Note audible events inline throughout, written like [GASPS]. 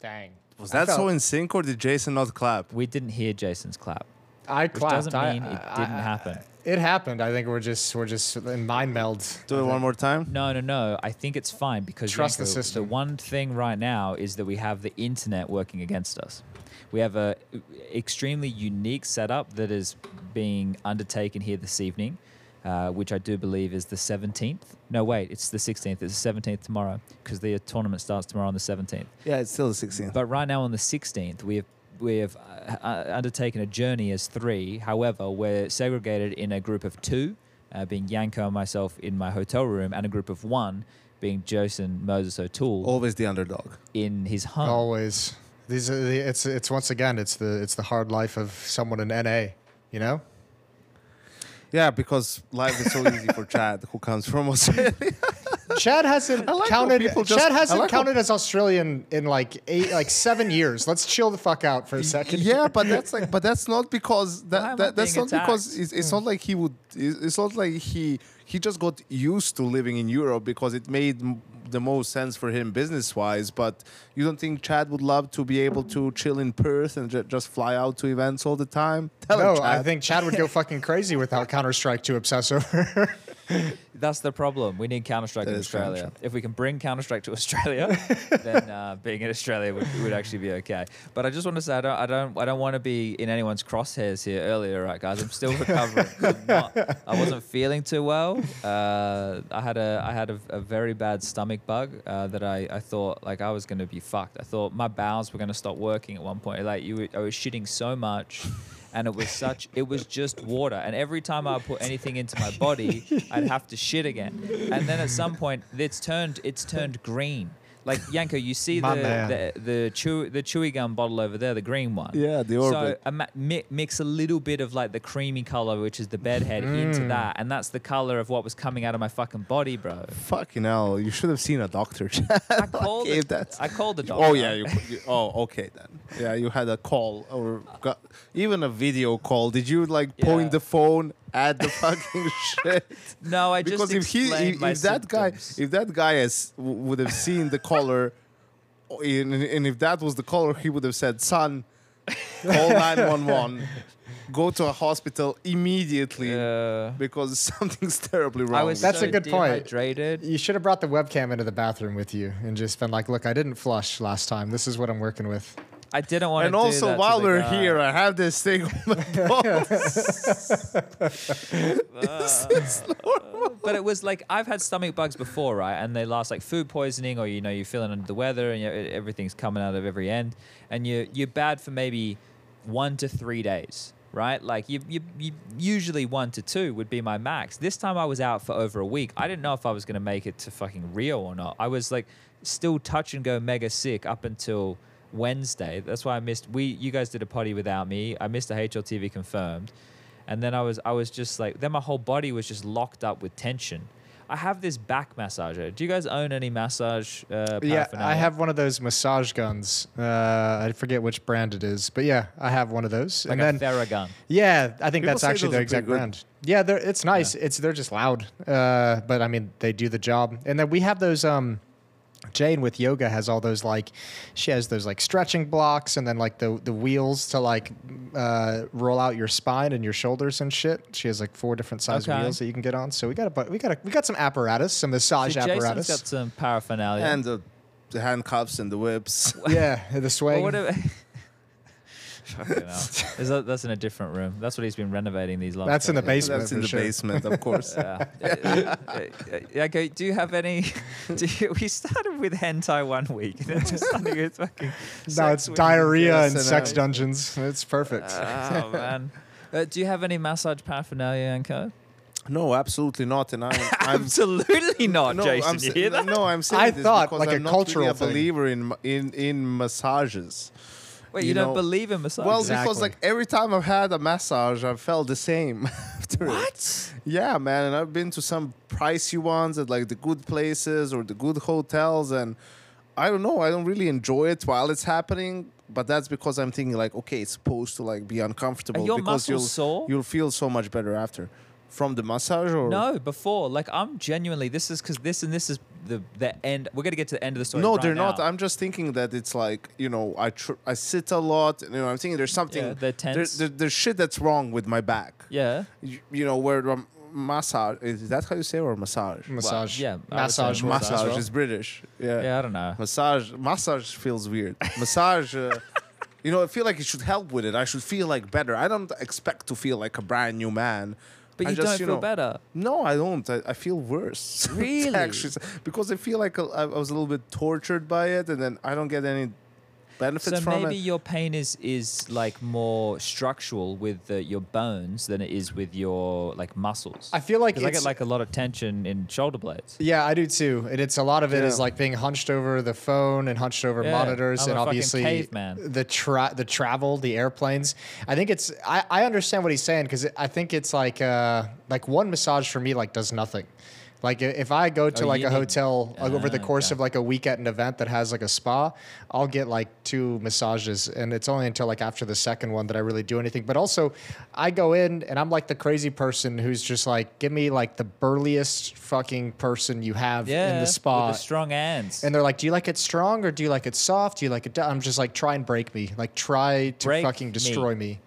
Dang. Was I that so in sync, or did Jason not clap? We didn't hear Jason's clap. I Which clapped. doesn't I- mean it I- didn't I- happen. It happened. I think we're just we're just in mind meld. Do it one more time. No, no, no. I think it's fine because Trust the Yanko, system. The one thing right now is that we have the internet working against us. We have a extremely unique setup that is being undertaken here this evening, uh, which I do believe is the 17th. No, wait, it's the 16th. It's the 17th tomorrow because the tournament starts tomorrow on the 17th. Yeah, it's still the 16th. But right now on the 16th, we have we have uh, uh, undertaken a journey as three. However, we're segregated in a group of two, uh, being Yanko and myself in my hotel room, and a group of one, being Jason Moses O'Toole Always the underdog. in his home. Always. These are the, it's it's once again it's the it's the hard life of someone in NA. You know. Yeah, because life is so easy for [LAUGHS] Chad, who comes from Australia. Chad hasn't [LAUGHS] like counted. people just- Chad hasn't like counted as Australian in like eight, like seven years. Let's chill the fuck out for a second. yeah, but [LAUGHS] that's like, but that's not because that, that that's being not because attacked? it's, it's hmm. not like he would. It's it's not like he he just got used to living in Europe because it made m- the most sense for him business wise. But you don't think Chad would love to be able to chill in Perth and ju- just fly out to events all the time? [LAUGHS] Tell him, No, Chad. I think Chad would go fucking crazy without Counter Strike to obsess over. [LAUGHS] [LAUGHS] That's the problem. We need Counter Strike in Australia. If we can bring Counter Strike to [LAUGHS] Australia, [LAUGHS] then uh, being in Australia would, would actually be okay. But I just want to say I don't I don't I don't want to be in anyone's crosshairs here earlier, right, guys? I'm still recovering. I'm not- I wasn't feeling too well. Uh, I had a I had a, a very bad stomach bug uh, that I, I thought like I was going to be fucked. I thought my bowels were going to stop working at one point. Like you, were- I was shitting so much. And it was such, it was just water. And every time I put anything into my body, [LAUGHS] I'd have to shit again. And then at some point, it's turned, it's turned green. Like Yanko, you see the, the the chew the chewy gum bottle over there, the green one. Yeah, the Orbit. ma- mi- mix a little bit of like the creamy color, which is the bedhead, into Mm. that, and that's the color of what was coming out of my fucking body, bro. Fucking hell, you should have seen a doctor, [LAUGHS] I called. Okay, it, I called the doctor. Oh yeah, you, you. Oh okay then. [LAUGHS] Yeah, you had a call or got, even a video call. Did you like Yeah. point the phone at the fucking [LAUGHS] shit? [LAUGHS] No, I just Because if he, if, if that guy, if that guy has w- would have seen the caller, and, and if that was the caller, he would have said, "Son, call nine one one, go to a hospital immediately Uh, because something's terribly wrong." I was That's so a good point. dehydrated. you should have brought the webcam into the bathroom with you and just been like, "Look, I didn't flush last time. This is what I'm working with." I didn't want and to. And also, while we're guy. here, I have this thing on my [LAUGHS] balls. [LAUGHS] but it was like I've had stomach bugs before, right? And they last like food poisoning, or you know, you're feeling under the weather, and everything's coming out of every end, and you you're bad for maybe one to three days, right? Like you, you, you usually one to two would be my max. This time I was out for over a week. I didn't know if I was gonna make it to fucking Rio or not. I was like still touch and go mega sick up until Wednesday. That's why I missed. We you guys did a potty without me. I missed a HLTV confirmed and then I was I was just like then my whole body was just locked up with tension. I have this back massager. Do you guys own any massage? Uh, Yeah, I have one of those massage guns. Uh, I forget which brand it is, but yeah, I have one of those. like and a then Theragun. Yeah, I think People that's actually those their exact brand. Yeah, they're, it's nice. It's they're just loud, uh, but I mean they do the job. And then we have those. Um, Jane with yoga has all those like, she has those like stretching blocks and then like the the wheels to like uh, roll out your spine and your shoulders and shit. She has like four different size Okay. wheels that you can get on. So we got a bu- we got a, we got some apparatus, some massage See, Jason's apparatus. got some paraphernalia. and the, the handcuffs and the whips. yeah, the [LAUGHS] Well, swing. what if- Fucking hell. Is [LAUGHS] that, that's in a different room. That's what he's been renovating these last. That's in the basement. That's in the sure. basement, of course. [LAUGHS] Yeah. Uh, okay. Do you have any? Do you, we started with hentai one week, and then just started with fucking. [LAUGHS] No, it's diarrhea and and sex dungeons. It's perfect. Oh man. Uh, do you have any massage paraphernalia, Anko? No, absolutely not. And I'm, I'm Absolutely not, no, Jason. I'm you hear that? no, I'm saying I this thought, because like, a I'm not cultural really a thing. believer in in in massages. Wait, you, you don't know- believe in massage? Well, Exactly. because like every time I've had a massage, I've felt the same. [LAUGHS] after it. what? Yeah, man, and I've been to some pricey ones at like the good places or the good hotels, and I don't know, I don't really enjoy it while it's happening. But that's because I'm thinking like, okay, it's supposed to like be uncomfortable Are your because muscles you'll sore? you'll feel so much better after. From the massage or No, before. Like I'm genuinely. This is because this and this is the the end. We're gonna get to the end of the story. No, right they're not. now. I'm just thinking that it's like you know, I tr- I sit a lot. You know, I'm thinking there's something. Yeah, they're there- tense. there- there's shit that's wrong with my back. Yeah. You, you know, where the massage is that how you say or massage? Massage. yeah, I would say Massage. massage. works Massage well. is British. Yeah. Yeah, I don't know. Massage. Massage feels weird. Massage. Uh, [LAUGHS] you know, I feel like it should help with it. I should feel like better. I don't expect to feel like a brand new man. But I you just, don't you feel know, better. No, I don't. I, I feel worse. [LAUGHS] Really? actually, because I feel like I I was a little bit tortured by it, and then I don't get any benefits So from maybe it. your pain is is like more structural with the, your bones than it is with your like muscles. I feel like 'Cause I it's get like a lot of tension in shoulder blades. Yeah, I do too. And it's a lot of it is Yeah. like being hunched over the phone and hunched over Yeah, monitors I'm and a obviously caveman. the tra- the travel, the airplanes. I think it's I, I understand what he's saying because I think it's like uh like one massage for me like does nothing. Like if I go to Oh, like a need- hotel like, over the Ah, course okay. of like a week at an event that has like a spa, I'll get like two massages and it's only until like after the second one that I really do anything. But also I go in and I'm like the crazy person who's just like give me like the burliest fucking person you have Yeah, in the spa. with the strong hands. and they're like, "Do you like it strong or do you like it soft? Do you like it?" down?" I'm just like, "Try and break me. Like, try to Break fucking me. destroy me."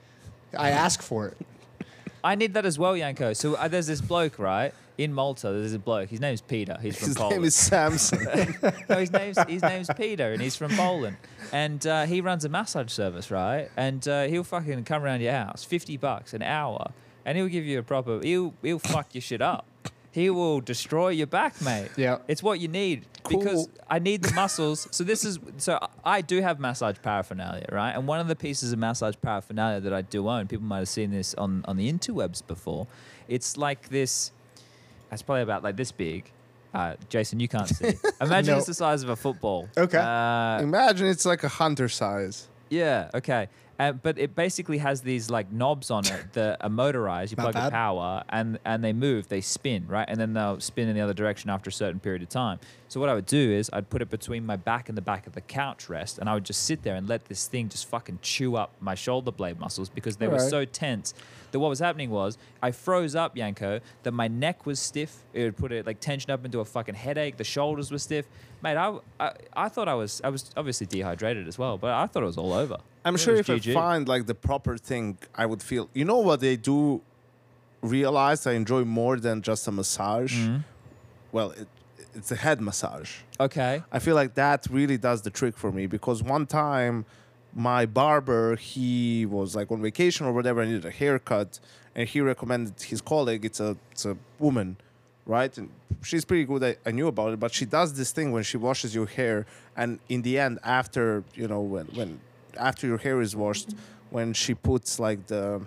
I ask for it. [LAUGHS] I need that as well, Yanko. So uh, there's this bloke, right, in Malta. There's a bloke. His name's Peter. He's from His Poland. name is Samson. [LAUGHS] no, his name's his name's Peter, and he's from Poland, and uh, he runs a massage service, right? And uh, he'll fucking come around your house, fifty bucks an hour, and he'll give you a proper. He'll he'll fuck your shit up. He will destroy your back, mate. Yeah. it's what you need because I need the muscles. so this is so I do have massage paraphernalia, right? And one of the pieces of massage paraphernalia that I do own, people might have seen this on on the interwebs before. It's like this. It's probably about like this big. Uh, Jason, you can't see. [LAUGHS] Imagine No. it's the size of a football. Okay. Uh, Imagine it's like a hunter size. yeah. Okay. Uh, but it basically has these like knobs on it [LAUGHS] that are motorized. You Not plug the bad. power, and and they move. They spin right, and then they'll spin in the other direction after a certain period of time. So what I would do is I'd put it between my back and the back of the couch rest, and I would just sit there and let this thing just fucking chew up my shoulder blade muscles because they were Alright. so tense that what was happening was I froze up, Yanko. That my neck was stiff. It would put it like tension up into a fucking headache. The shoulders were stiff, mate. I, I I thought I was I was obviously dehydrated as well, but I thought it was all over. I'm sure if GG. I find like the proper thing, I would feel. You know what they do realize I enjoy more than just a massage? Mm-hmm. Well, it, it's a head massage. Okay. I feel like that really does the trick for me because one time my barber he was like on vacation or whatever, I needed a haircut, and he recommended his colleague. It's a it's a woman, right? And she's pretty good. I, I knew about it, but she does this thing when she washes your hair, and in the end, after you know when when after your hair is washed, when she puts like the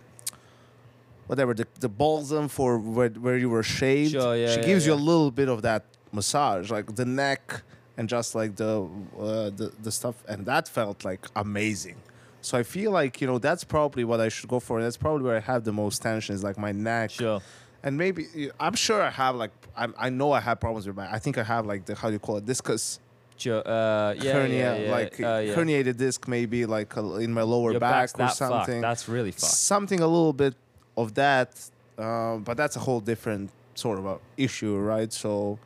whatever the, the balsam for where, where you were shaved Sure, yeah, she yeah, gives you a little bit of that massage like the neck and just like the uh, the, the stuff and that felt like amazing so i feel like you know that's probably what i should go for that's probably where i have the most tension is like my neck Sure. and maybe i'm sure i have like I'm, i know i have problems with my i think i have like the how do you call it discus Sure. Uh, yeah, hernia yeah, yeah. like uh, herniated disc maybe like uh, in my lower Your back or something That's really fucked. something a little bit of that, um, but that's a whole different sort of issue, right? So,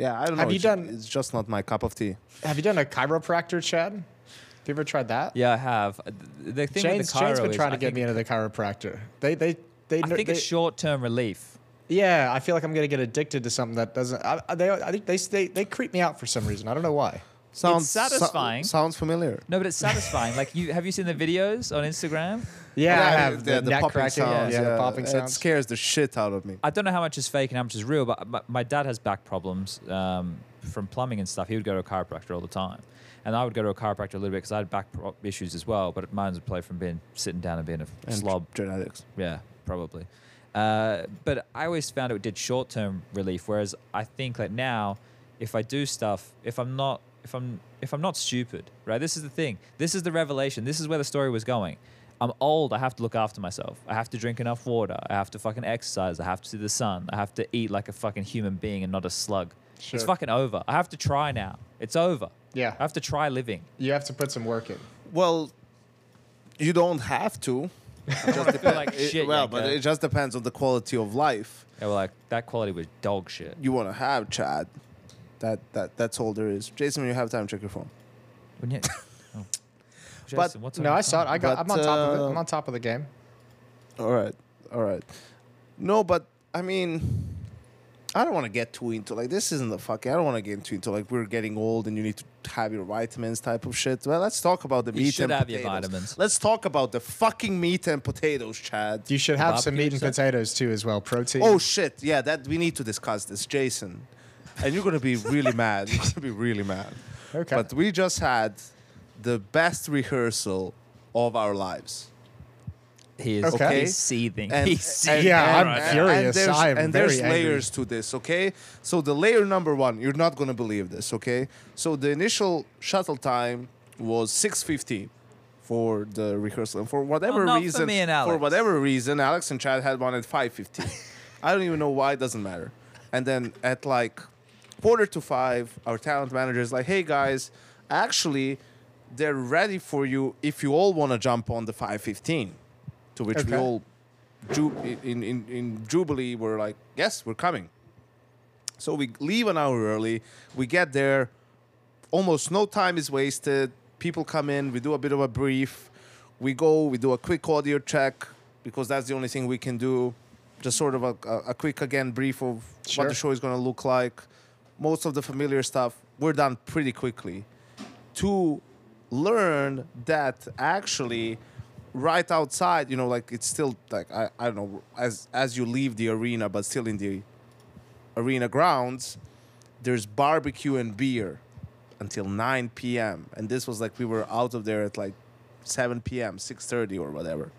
yeah, I don't Have know. you it's, done- It's just not my cup of tea. Have you done a chiropractor, Chad? Have you ever tried that? Yeah, I have. Uh, The thing James, with the James chiro been is trying I to get think, me into the chiropractor. They they they. I think they, it's short-term relief. Yeah, I feel like I'm gonna get addicted to something that doesn't. I, I- they I think they, they they creep me out for some reason. I don't know why. Sounds so- satisfying. sounds familiar. No, but it's satisfying. like you have you seen the videos on Instagram? Yeah, I have the, the, neck popping cracking. sounds. yeah, the popping It sounds. scares the shit out of me. I don't know how much is fake and how much is real, but my, my dad has back problems um, from plumbing and stuff. He would go to a chiropractor all the time. And I would go to a chiropractor a little bit because I had back pro- issues as well, but mine would play from being sitting down and being a And slob. genetics. Yeah, probably. Uh, but I always found it did short term relief. Whereas I think like now, if I do stuff, if I'm not, if I'm, if I'm not stupid, right? This is the thing. This is the revelation. This is where the story was going. I'm old. I have to look after myself. I have to drink enough water. I have to fucking exercise. I have to see the sun. I have to eat like a fucking human being and not a slug. It's fucking over. I have to try now. It's over. Yeah, I have to try living. you have to put some work in. Well, you don't have to. [LAUGHS] I don't like It- shit. well, Yanko. but uh, it just depends on the quality of life They were like that quality was dog shit. you want to have, Chad. That that that's all there is. Jason, when you have time, check your phone. When you, oh. [LAUGHS] But- Jason, what's on No, your I saw it. I got. But, I'm on top of it. uh, I'm on top of the game. All right, all right. No, but I mean, I don't want to get too into like this. Isn't the fucking. I don't want to get too into like we're getting old and you need to have your vitamins type of shit. Well, let's talk about the You meat should and have your potatoes. vitamins. Let's talk about the fucking meat and potatoes, Chad. You should have some barbecue meat and stuff? potatoes too, as well. Protein. Oh shit! Yeah, that we need to discuss this, Jason. And you're gonna be really mad. You're gonna be really mad. okay. But we just had the best rehearsal of our lives. He is Okay. he's seething. And- he's seething. Yeah, I'm right now. furious. And there's, I am and very there's angry. layers to this, okay? So the layer number one, you're not gonna believe this, okay? So the initial shuttle time was 6:15 for the rehearsal, and for whatever oh, not for reason, me and for whatever reason, Alex and Chad had one at 5:15. [LAUGHS] I don't even know why. It doesn't matter. And then at like quarter to five, our talent manager is like, "Hey guys, actually, they're ready for you if you all want to jump on the 5:15." To which we all Ju- in, in, in Jubilee, we're like, yes, we're coming. So we leave an hour early. We get there. Almost no time is wasted. People come in. We do a bit of a brief. We go. We do a quick audio check because that's the only thing we can do. Just sort of a, a, a quick again brief of what the show is going to look like. Most of the familiar stuff we're done pretty quickly. To learn that actually right outside, you know, like it's still like I, I don't know, as as you leave the arena, but still in the arena grounds, there's barbecue and beer until 9 p.m. And this was like we were out of there at like 7 p.m., 6:30 or whatever.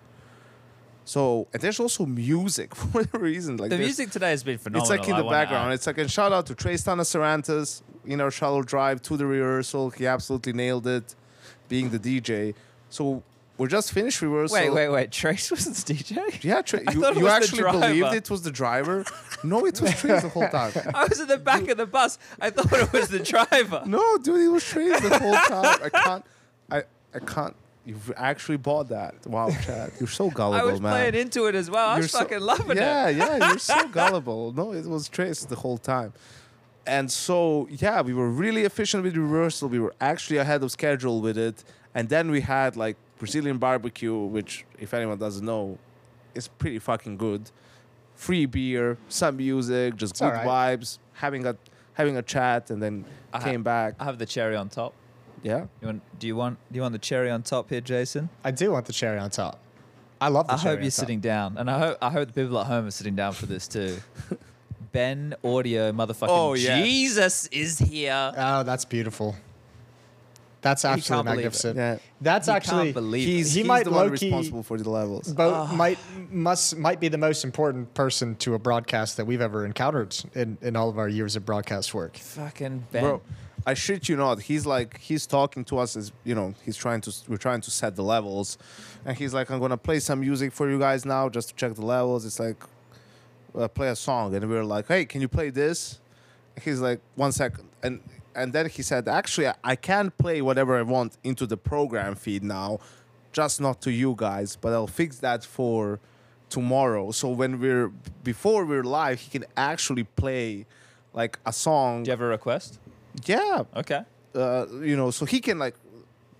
So and there's also music [LAUGHS] for whatever reason. Like The music today has been phenomenal. it's like in the background. It's like a shout out to Tristan Sarantas in our shuttle drive to the rehearsal. He absolutely nailed it, being the DJ. So we're just finished rehearsal. Wait, wait, wait. Trace was the DJ. Yeah, Tra- [LAUGHS] you, you actually believed it was the driver? No, it was Trace the whole time. [LAUGHS] I was at the back of the bus. I thought it was the driver. No, dude, it was Trace the whole time. I can't. I I can't. You've actually bought that. Wow, Chad, [LAUGHS] you're so gullible, I was man. playing into it as well. I You're was so- fucking loving yeah, it. Yeah, yeah, you're so [LAUGHS] gullible. No, it was Trace the whole time. And so, yeah, we were really efficient with rehearsal. We were actually ahead of schedule with it. And then we had like Brazilian barbecue, which, if anyone doesn't know, is pretty fucking good. Free beer, some music, just It's good alright. vibes, having a having a chat, and then I came back. I have the cherry on top. Yeah. You want? Do you want? Do you want the cherry on top here, Jason? I do want the cherry on top. I love the I cherry hope you're top. sitting down, and I hope I hope the people at home are sitting down for this too. [LAUGHS] ben Audio, motherfucking Oh, yeah. Jesus is here. Oh, that's beautiful. That's absolutely magnificent. Yeah. That's You actually can't believe it. He's, He he's might the one low-key- responsible for the levels. Bo might must might be the most important person to a broadcast that we've ever encountered in, in all of our years of broadcast work. Fucking Ben. Bro, I shit you not. He's like he's talking to us as you know he's trying to we're trying to set the levels, and he's like I'm gonna play some music for you guys now just to check the levels. It's like uh, play a song, and we are like, hey, can you play this? He's like one second, and and then he said, actually, I- can play whatever I want into the program feed now, just not to you guys, but I'll fix that for tomorrow. So when we're before we're live, he can actually play like a song. Do you have a request? Yeah, Okay. uh, you know, so he can like,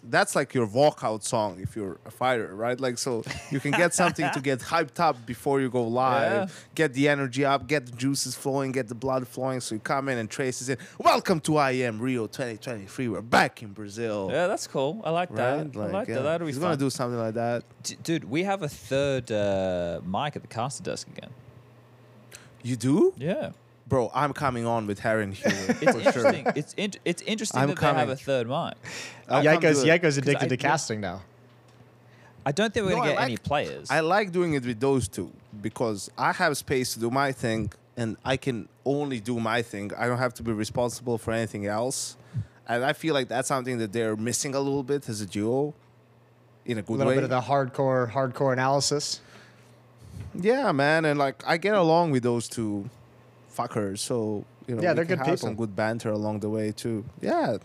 that's like your walkout song if you're a fighter, right? Like, so you can get something to get hyped up before you go live, Yeah. get the energy up, get the juices flowing, get the blood flowing. So you come in and traces in. Welcome to IEM Rio 2023. We're back in Brazil. Yeah, that's cool. I like that. Right? I like yeah. that. That'll be He's fun. gonna do something like that. D- Dude, we have a third uh, mic at the caster desk again. You do, Yeah. Bro? I'm coming on with Harry and Hugh. It's for sure. interesting. It's in- it's interesting I'm that they have a third mic. Uh, I'll come Yako's do it. Yako's addicted I- to casting now. I don't think we're No, gonna I get like- any players. I like doing it with those two because I have space to do my thing and I can only do my thing. I don't have to be responsible for anything else. And I feel like that's something that they're missing a little bit as a duo in a good way. A little way. bit of the hardcore hardcore analysis. yeah, man. And like I get along with those two fuckers. So, you know, Yeah, we they're can good have some good banter along the way too. Yeah.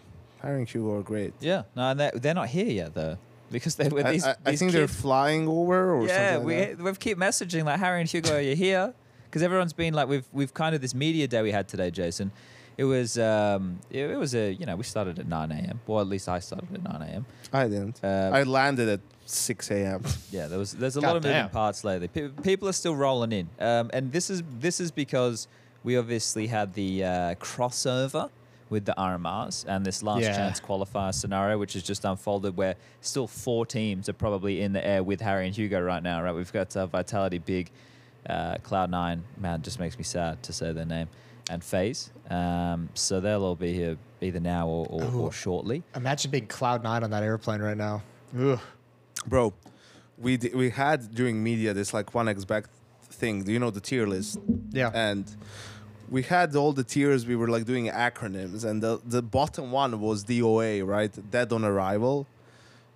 Harry and Hugh are great. yeah. No, they're, they're not here yet though. [LAUGHS] because they were I, these. I- I these think they're flying over or yeah, something. we like that. we've keep messaging like Harry and Hugo, are you here? [LAUGHS] Because everyone's been like, we've we've kind of this media day we had today, Jason. It was um, it, it was a you know we started at nine a.m. Well, at least I started at nine a.m. I didn't. Uh, I landed at 6 a.m. [LAUGHS] Yeah, there was there's a lot of moving parts lately. Pe- people are still rolling in, um, and this is this is because we obviously had the uh, crossover with the RMRs and this last Yeah. chance qualifier scenario, which has just unfolded, where still four teams are probably in the air with Harry and Hugo right now. Right, we've got uh, Vitality, Big, uh, Cloud Nine. Man, just makes me sad to say their name, and FaZe. Um, so they'll all be here either now or, or, or shortly. Imagine being Cloud Nine on that airplane right now. Ugh. Bro, we d- we had during media this like 1x back thing. Do you know the tier list? Yeah. And we had all the tiers. We were like doing acronyms, and the the bottom one was DOA, right? Dead on arrival,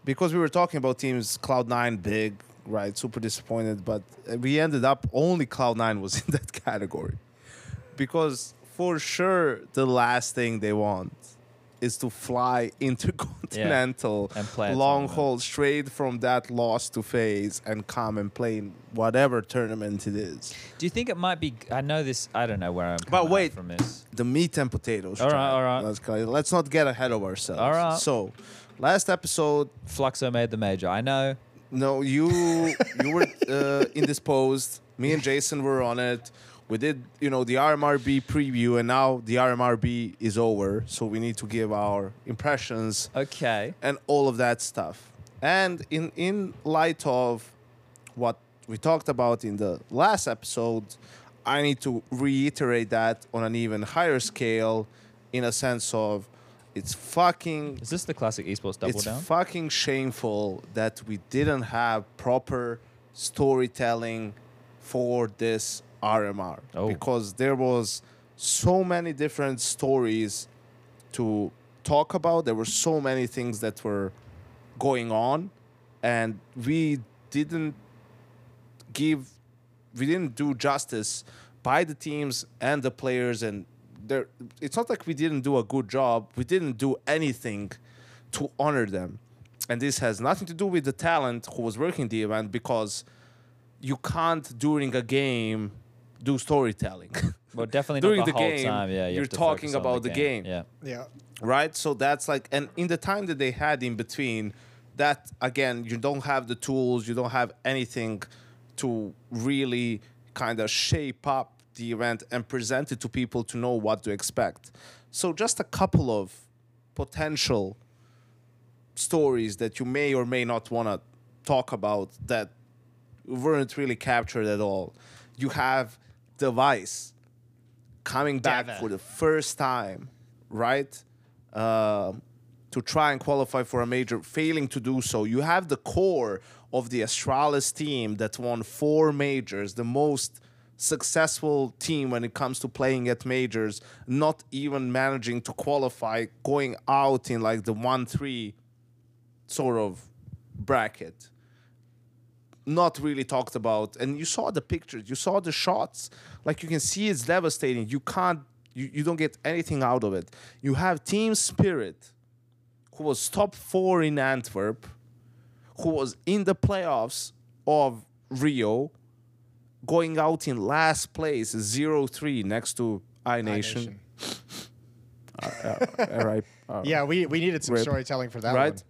because we were talking about teams Cloud Nine, big, right? Super disappointed, but uh, we ended up only Cloud Nine was [LAUGHS] in that category, because for sure the last thing they want is to fly [LAUGHS] intercontinental And long haul straight from that loss to FaZe and come and play in whatever tournament it is. Do you think it might be? I know this. I don't know where I'm. But coming wait. from this. The meat and potatoes. All right, all right. Let's, go- let's not get ahead of ourselves. All right. So, last episode, Fluxo made the major. I know. no, you you were uh, indisposed. Me and Jason were on it. We did, you know, the RMRB preview, and now the RMRB is over. So we need to give our impressions Okay. and all of that stuff. And in in light of what we talked about in the last episode, I need to reiterate that on an even higher scale, in a sense of it's fucking Is this the classic esports double it's down? fucking shameful that we didn't have proper storytelling for this RMR Oh. because there was so many different stories to talk about. There were so many things that were going on, and we didn't give, we didn't do justice by the teams and the players. And there, it's not like we didn't do a good job. We didn't do anything to honor them, and this has nothing to do with the talent who was working the event because you can't during a game do storytelling. [LAUGHS] But definitely during not the, the whole game, time. Yeah, you you're talking focus on about the game. Yeah. Yeah. right? So that's like, and in the time that they had in between, that again, you don't have the tools, you don't have anything to really kind of shape up the event and present it to people to know what to expect. So just a couple of potential stories that you may or may not want to talk about that weren't really captured at all. You have Device coming back for the first time, right? Um to try and qualify for a major, failing to do so. You have the core of the Astralis team that won four majors, the most successful team when it comes to playing at majors, not even managing to qualify, going out in like the 1 3 sort of bracket not really talked about and you saw the pictures you saw the shots like you can see it's devastating you can't you, you don't get anything out of it you have team spirit who was top four in antwerp who was in the playoffs of rio going out in last place 0-3 next to i-nation [LAUGHS] uh, all right uh, [LAUGHS] Yeah, we, we needed some Rip. storytelling for that right? one.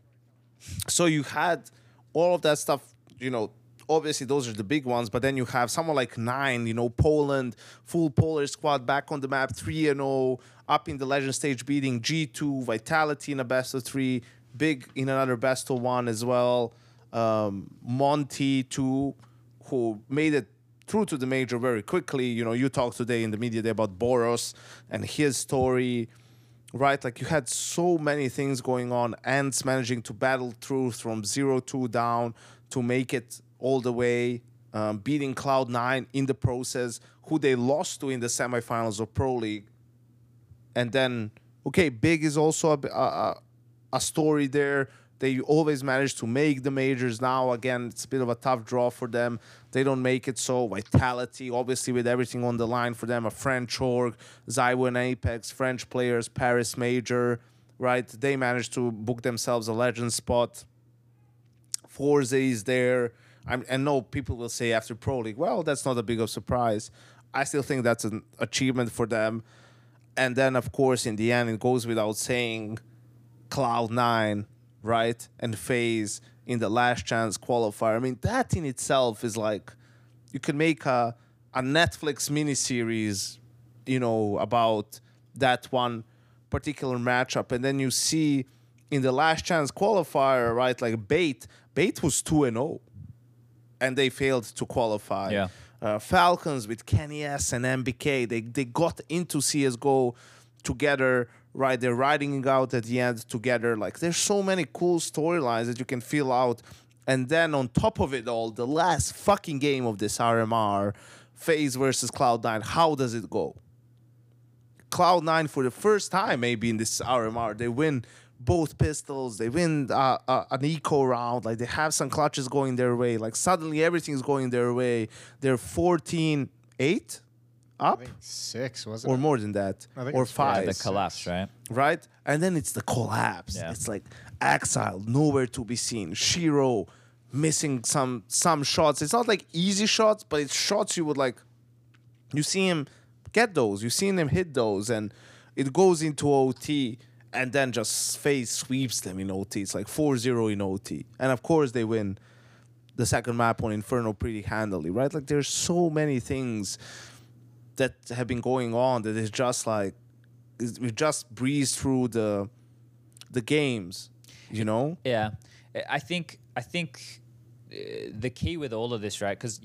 So you had all of that stuff, you know. Obviously, those are the big ones, but then you have someone like 9INE, you know, Poland, full Polar squad back on the map, 3 and 0, up in the legend stage, beating G2, Vitality in a best of three, Big in another best of one as well. Um, Monte, too, who made it through to the major very quickly. You know, you talked today in the media day about Boros and his story right? Like you had so many things going on, ENCE managing to battle through from zero two down to make it all the way, um, beating Cloud Nine in the process, who they lost to in the semifinals of Pro League, and then okay, Big is also a story there. They always manage to make the majors. Now again, it's a bit of a tough draw for them. They don't make it so. Vitality, obviously, with everything on the line for them, a French org, ZywOo and Apex, French players, Paris Major, right? They managed to book themselves a legend spot. FORZE is there. I'm, I know people will say after Pro League, well, that's not a big of surprise. I still think that's an achievement for them. And then, of course, in the end, it goes without saying, Cloud Nine, right, and FaZe in the last chance qualifier. I mean, that in itself is like you could make a a Netflix miniseries, you know, about that one particular matchup, and then you see in the last chance qualifier, right, like Bait, Bait was two and zero, and they failed to qualify. Yeah. Uh, Falcons with kennyS and NBK, they they got into CS:GO together, right? They're riding out at the end together. Like there's so many cool storylines that you can fill out. And then on top of it all, the last fucking game of this RMR, FaZe versus Cloud9, how does it go? Cloud9 for the first time maybe in this RMR, they win both pistols, they win uh, uh, an eco round, like they have some clutches going their way. Like suddenly everything's going their way. They're 14 8 up six wasn't or it? more than that or it's four. Yeah, five the collapse, right? right? And then it's the collapse. Yeah. It's like Ax1Le, nowhere to be seen. sh1ro missing some some shots. It's not like easy shots, but it's shots you would like. You see him get those. You see him hit those, and it goes into OT, and then just FaZe sweeps them in OT. It's like 4-0 in OT, and of course they win the second map on Inferno pretty handily, right? Like there's so many things that have been going on that is just like we just breeze through the the games, you know. Yeah, I think I think uh, the key with all of this, right? Because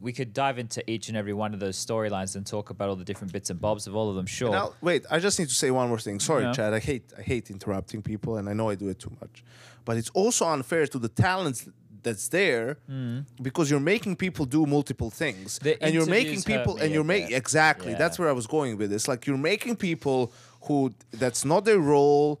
we could dive into each and every one of those storylines and talk about all the different bits and bobs of all of them. Sure. Now, wait, I just need to say one more thing. Sorry, Yeah. Chad. I hate I hate interrupting people, and I know I do it too much. But it's also unfair to the talents that's there because you're making people do multiple things, Mm. The and you're making people, and you're making exactly. Yeah. That's where I was going with this. Like you're making people who that's not their role.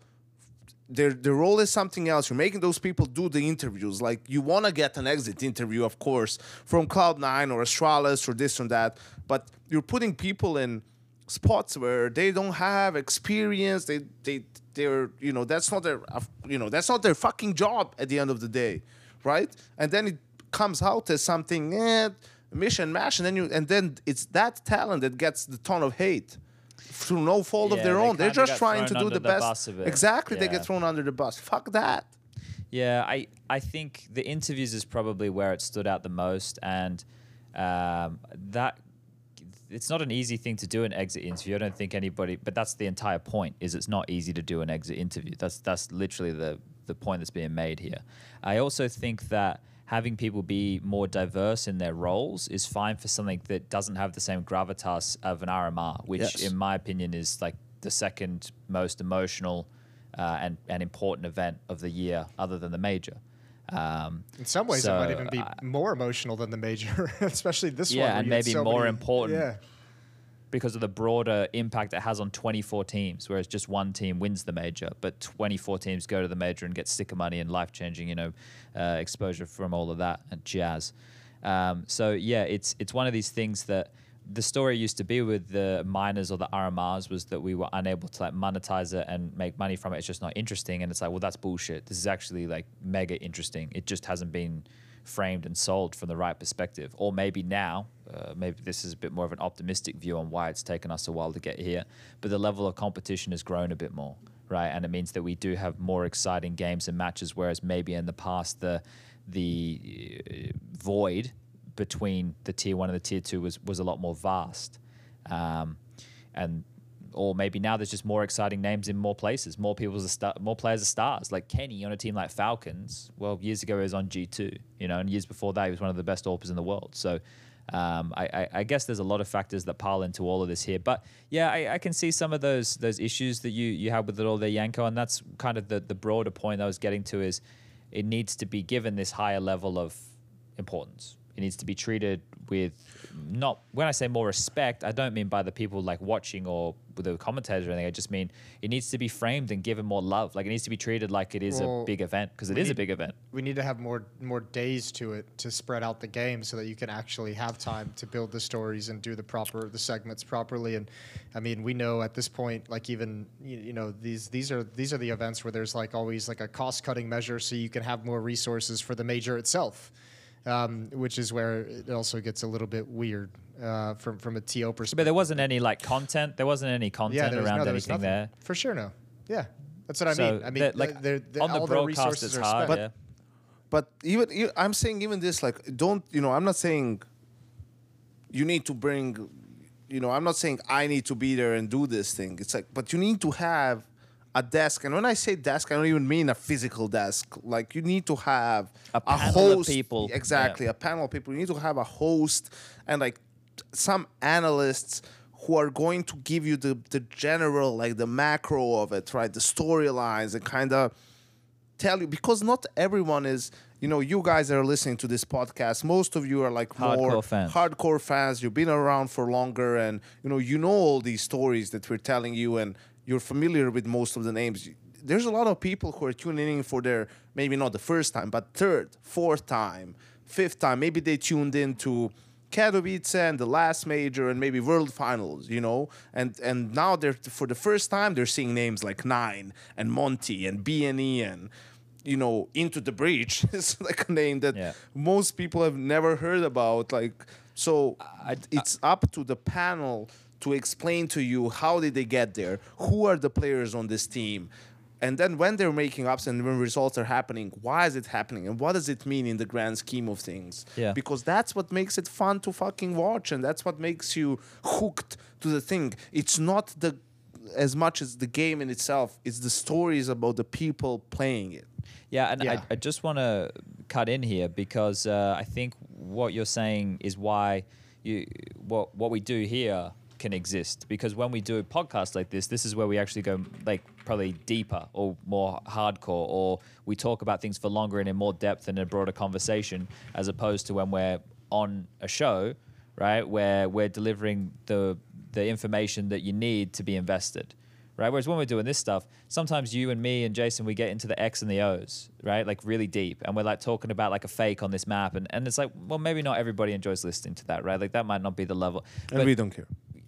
Their, their role is something else. You're making those people do the interviews. Like you want to get an exit interview, of course, from Cloud9 or Astralis or this or that. But you're putting people in spots where they don't have experience. They they they're you know that's not their you know that's not their fucking job at the end of the day, right? And then it comes out as something eh, mission mash, and then you and then it's that talent that gets the ton of hate through no fault of their they own. They're just trying to do the the best. bus a bit. Exactly, they get thrown under the bus. Fuck that. Yeah, I I think the interviews is probably where it stood out the most, and um, that it's not an easy thing to do an exit interview. I don't think anybody, but that's the entire point. Is it's not easy to do an exit interview. That's that's literally the the point that's being made here. I also think that having people be more diverse in their roles is fine for something that doesn't have the same gravitas of an RMR, which Yes. in my opinion is like the second most emotional uh, and, and important event of the year other than the major. Um, In some ways, it might even be uh, more emotional than the major, [LAUGHS] especially this Yeah, one. where and maybe so more many- important. Yeah, because of the broader impact it has on 24 teams, whereas just one team wins the major, but 24 teams go to the major and get sticker money and life changing, you know, uh, exposure from all of that and jazz. Um, so yeah, it's it's one of these things that the story used to be with the miners or the RMRs was that we were unable to like monetize it and make money from it. It's just not interesting, and it's like, well, that's bullshit. This is actually like mega interesting. It just hasn't been framed and sold from the right perspective. Or maybe now, uh, maybe this is a bit more of an optimistic view on why it's taken us a while to get here, but the level of competition has grown a bit more, right? And it means that we do have more exciting games and matches, whereas maybe in the past, the the uh, void between the tier one and the tier two was, was a lot more vast. Um, and or maybe now there's just more exciting names in more places. More people are star- more players are stars. Like Kenny on a team like Falcons. Well, years ago he was on G two, you know, and years before that he was one of the best AWPers in the world. So um, I, I, I guess there's a lot of factors that pile into all of this here. But yeah, I, I can see some of those those issues that you you have with it all there, Yanko, and that's kind of the the broader point I was getting to is it needs to be given this higher level of importance, it needs to be treated with not when I say more respect, I don't mean by the people like watching or with the commentators or anything. I just mean it needs to be framed and given more love. Like it needs to be treated like it is Well, a big event because it is is a big event. we need to have more more days to it to spread out the game so that you can actually have time to build the stories and do the proper the segments properly and i mean we know at this point like even you, you know these these are these are the events where there's like always like a cost cutting measure so you can have more resources for the major itself um, which is where it also gets a little bit weird uh, from from a TO perspective. But there wasn't any like content. There wasn't any content there was, around no, there anything nothing. there. For sure, no. Yeah, that's what I mean. I mean, that, like they're- they're- on the all their broadcast, resources it's are hard. spent. yeah. But even I'm saying even this like don't you know I'm not saying you need to bring you know I'm not saying I need to be there and do this thing. It's like but you need to have a desk and when I say desk I don't even mean a physical desk. Like you need to have A panel of host people. Exactly, Yeah. a panel of people. You need to have a host and like some analysts who are going to give you the the general like the macro of it, right? The storylines and kind of tell you because not everyone is you know you guys that are listening to this podcast most of you are like more fans. hardcore fans you've been around for longer and you know you know all these stories that we're telling you and you're familiar with most of the names there's a lot of people who are tuning in for their maybe not the first time but third fourth time fifth time maybe they tuned in to Katowice and the last major and maybe world finals, you know, and and now they're for the first time they're seeing names like 9INE and Monte and BNE and you know Into the Breach [LAUGHS] is like a name that Yeah. most people have never heard about. Like so, it's up to the panel to explain to you how did they get there, who are the players on this team. And then when they're making ups and when results are happening, why is it happening? And what does it mean in the grand scheme of things? Yeah. Because that's what makes it fun to fucking watch and that's what makes you hooked to the thing. It's not the as much as the game in itself, it's the stories about the people playing it. Yeah, and Yeah. I, I just want to cut in here because uh, I think what you're saying is why you what what we do here can exist because when we do a podcast like this, this is where we actually go like probably deeper or more hardcore, or we talk about things for longer and in more depth and a broader conversation, as opposed to when we're on a show, right, where we're delivering the the information that you need to be invested right? Whereas when we're doing this stuff, sometimes you and me and Jason, we get into the X and the O's, right? Like really deep. And we're like talking about like a fake on this map. And, and it's like, well, maybe not everybody enjoys listening to that, right? Like that might not be the level. And But- we don't care.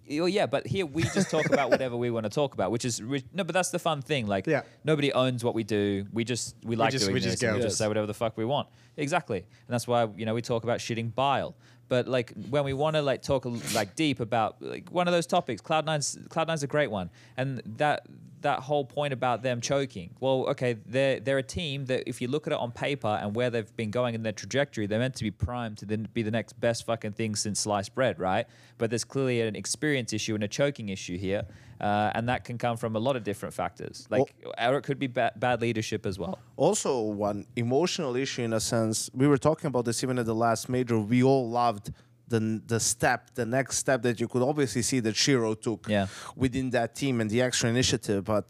Well, yeah, but here we just talk about whatever we want to talk about, which is no, but that's the fun thing. Like, Yeah. nobody owns what we do. We just we like just- doing we this. just we just say whatever the fuck we want. Exactly, and that's why you know we talk about shitting bile. But like when we want to like talk like deep about like one of those topics, Cloud Nine's Cloud Nine's a great one, and that that whole point about them choking. Well, okay, they're they're a team that if you look at it on paper and where they've been going in their trajectory, they're meant to be primed to then be the next best fucking thing since sliced bread, right? But there's clearly an experience issue and a choking issue here, uh, and that can come from a lot of different factors. Like, or it could be ba- bad leadership as well. also one emotional issue in a sense we were talking about this even at the last major we all loved the the step the next step that you could obviously see that sh1ro took Yeah. within that team and the extra initiative but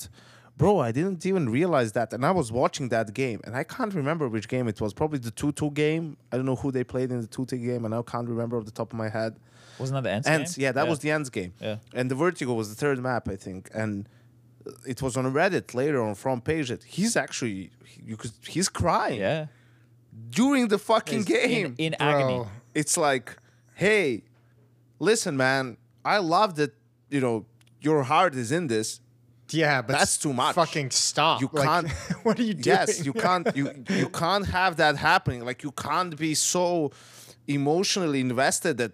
bro I didn't even realize that and I was watching that game and I can't remember which game it was probably the 2-2 game I don't know who they played in the 2-2 game and I can't remember off the top of my head Wasn't that the end? ENCE, yeah, that was the ENCE game. Yeah. And the Vertigo was the third map, I think. And it was on Reddit later on front page that he's actually you could he's crying yeah during the fucking in, game. in agony. It's like, hey, listen, man, I love that. You know, your heart is in this. Yeah, but That's too much. Fucking stop. You Like, can't- [LAUGHS] what are you doing? Yes, you [LAUGHS] can't. You you can't have that happening. Like you can't be so emotionally invested that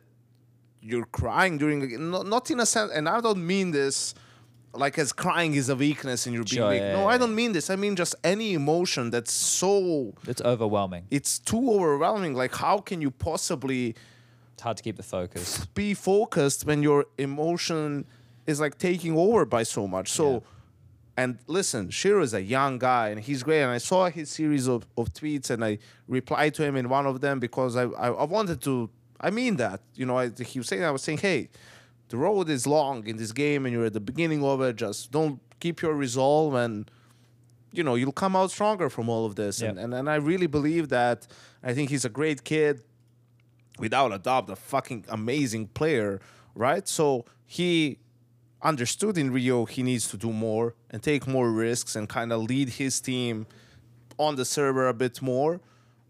you're crying during. Not, not in a sense, and I don't mean this like as crying is a weakness and you're being Sure, weak. yeah, no, yeah, I don't mean this. I mean just any emotion that's so. It's overwhelming. It's too overwhelming. Like how can you possibly It's hard to keep the focus. be focused when your emotion is like taking over by so much. So, Yeah. and listen, sh1ro is a young guy and he's great. And I saw his series of, of tweets and I replied to him in one of them because I, I, I wanted to, I mean that, you know, I, he was saying, I was saying, hey, the road is long in this game and you're at the beginning of it. Just don't keep your resolve and, you know, you'll come out stronger from all of this. And, and, and I really believe that. I think he's a great kid. Without a doubt, a fucking amazing player, right? So he understood in Rio he needs to do more and take more risks and kind of lead his team on the server a bit more.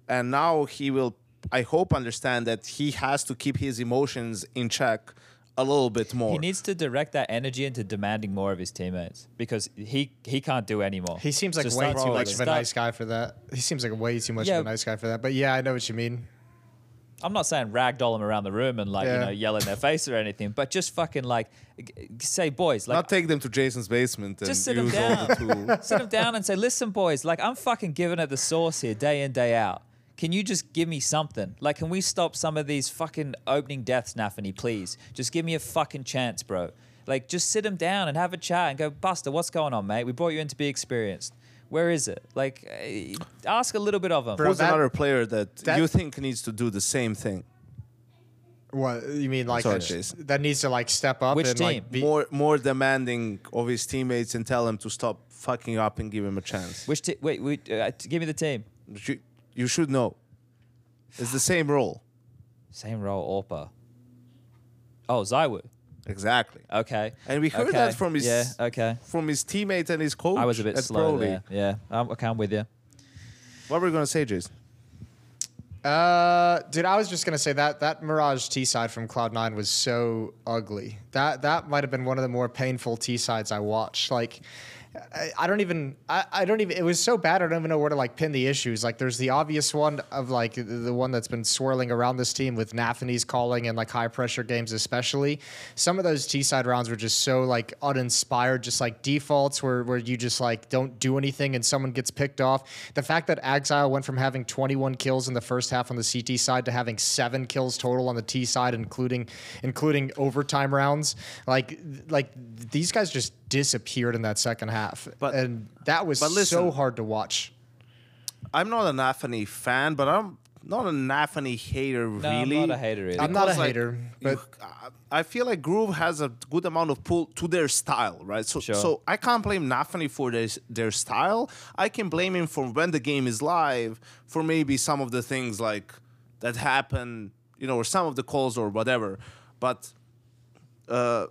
And now he will, I hope, understand that he has to keep his emotions in check a little bit more. He needs to direct that energy into demanding more of his teammates because he he can't do anymore. He seems like So way too much of a nice guy for that. He seems like way too much Yeah. of a nice guy for that. But yeah, I know what you mean. I'm not saying ragdoll them around the room and like you know yell in their face or anything, but just fucking like g- say boys like Not take them to Jason's basement and just sit them the [LAUGHS] sit them down and say, listen, boys, like I'm fucking giving it the sauce here day in, day out. Can you just give me something? Like, can we stop some of these fucking opening deaths, Nafany, please? Just give me a fucking chance, bro. Like, just sit them down and have a chat and go, Buster, what's going on, mate? We brought you in to be experienced. Where is it? Like, eh, ask a little bit of them. Bro, Who's that- another player that, that- you think needs to do the same thing? What you mean, like Sorry, that, Jason. that needs to like step up Which and team? like be, more more demanding of his teammates and tell him to stop fucking up and give him a chance. Which te- wait, wait uh, t- give me the team. You, you should know. It's the same role. Same role, Orpa. Oh, ZywOo. Exactly. Okay. And we heard okay. that from his Yeah, okay. from his teammate and his coach. I was a bit slow Pro there. Yeah, I'm, okay, I'm with you. What were we gonna say, Jason? Uh, dude, I was just gonna say that that Mirage T side from Cloud Nine was so ugly. That that might have been one of the more painful T sides I watched. Like, I, I don't even I, I don't even it was so bad I don't even know where to like pin the issues. Like, there's the obvious one of like the, one that's been swirling around this team with Nafany's calling and like high pressure games especially. Some of those T side rounds were just so like uninspired, just like defaults where where you just like don't do anything and someone gets picked off. The fact that Ax1Le went from having 21 kills in the first half on the CT side to having seven kills total on the T side, including including overtime rounds, like like these guys just disappeared in that second half, But- and that was but listen- so hard to watch. I'm not an Nafany fan, but I'm not an Nafany hater No, really. I'm not a hater either. I'm not a like, hater, but you- I- I feel like Groove has a good amount of pull to their style, right? So, Sure. so I can't blame Nafany for their their style. I can blame him for when the game is live for maybe some of the things like that happen, you know, or some of the calls or whatever. But uh,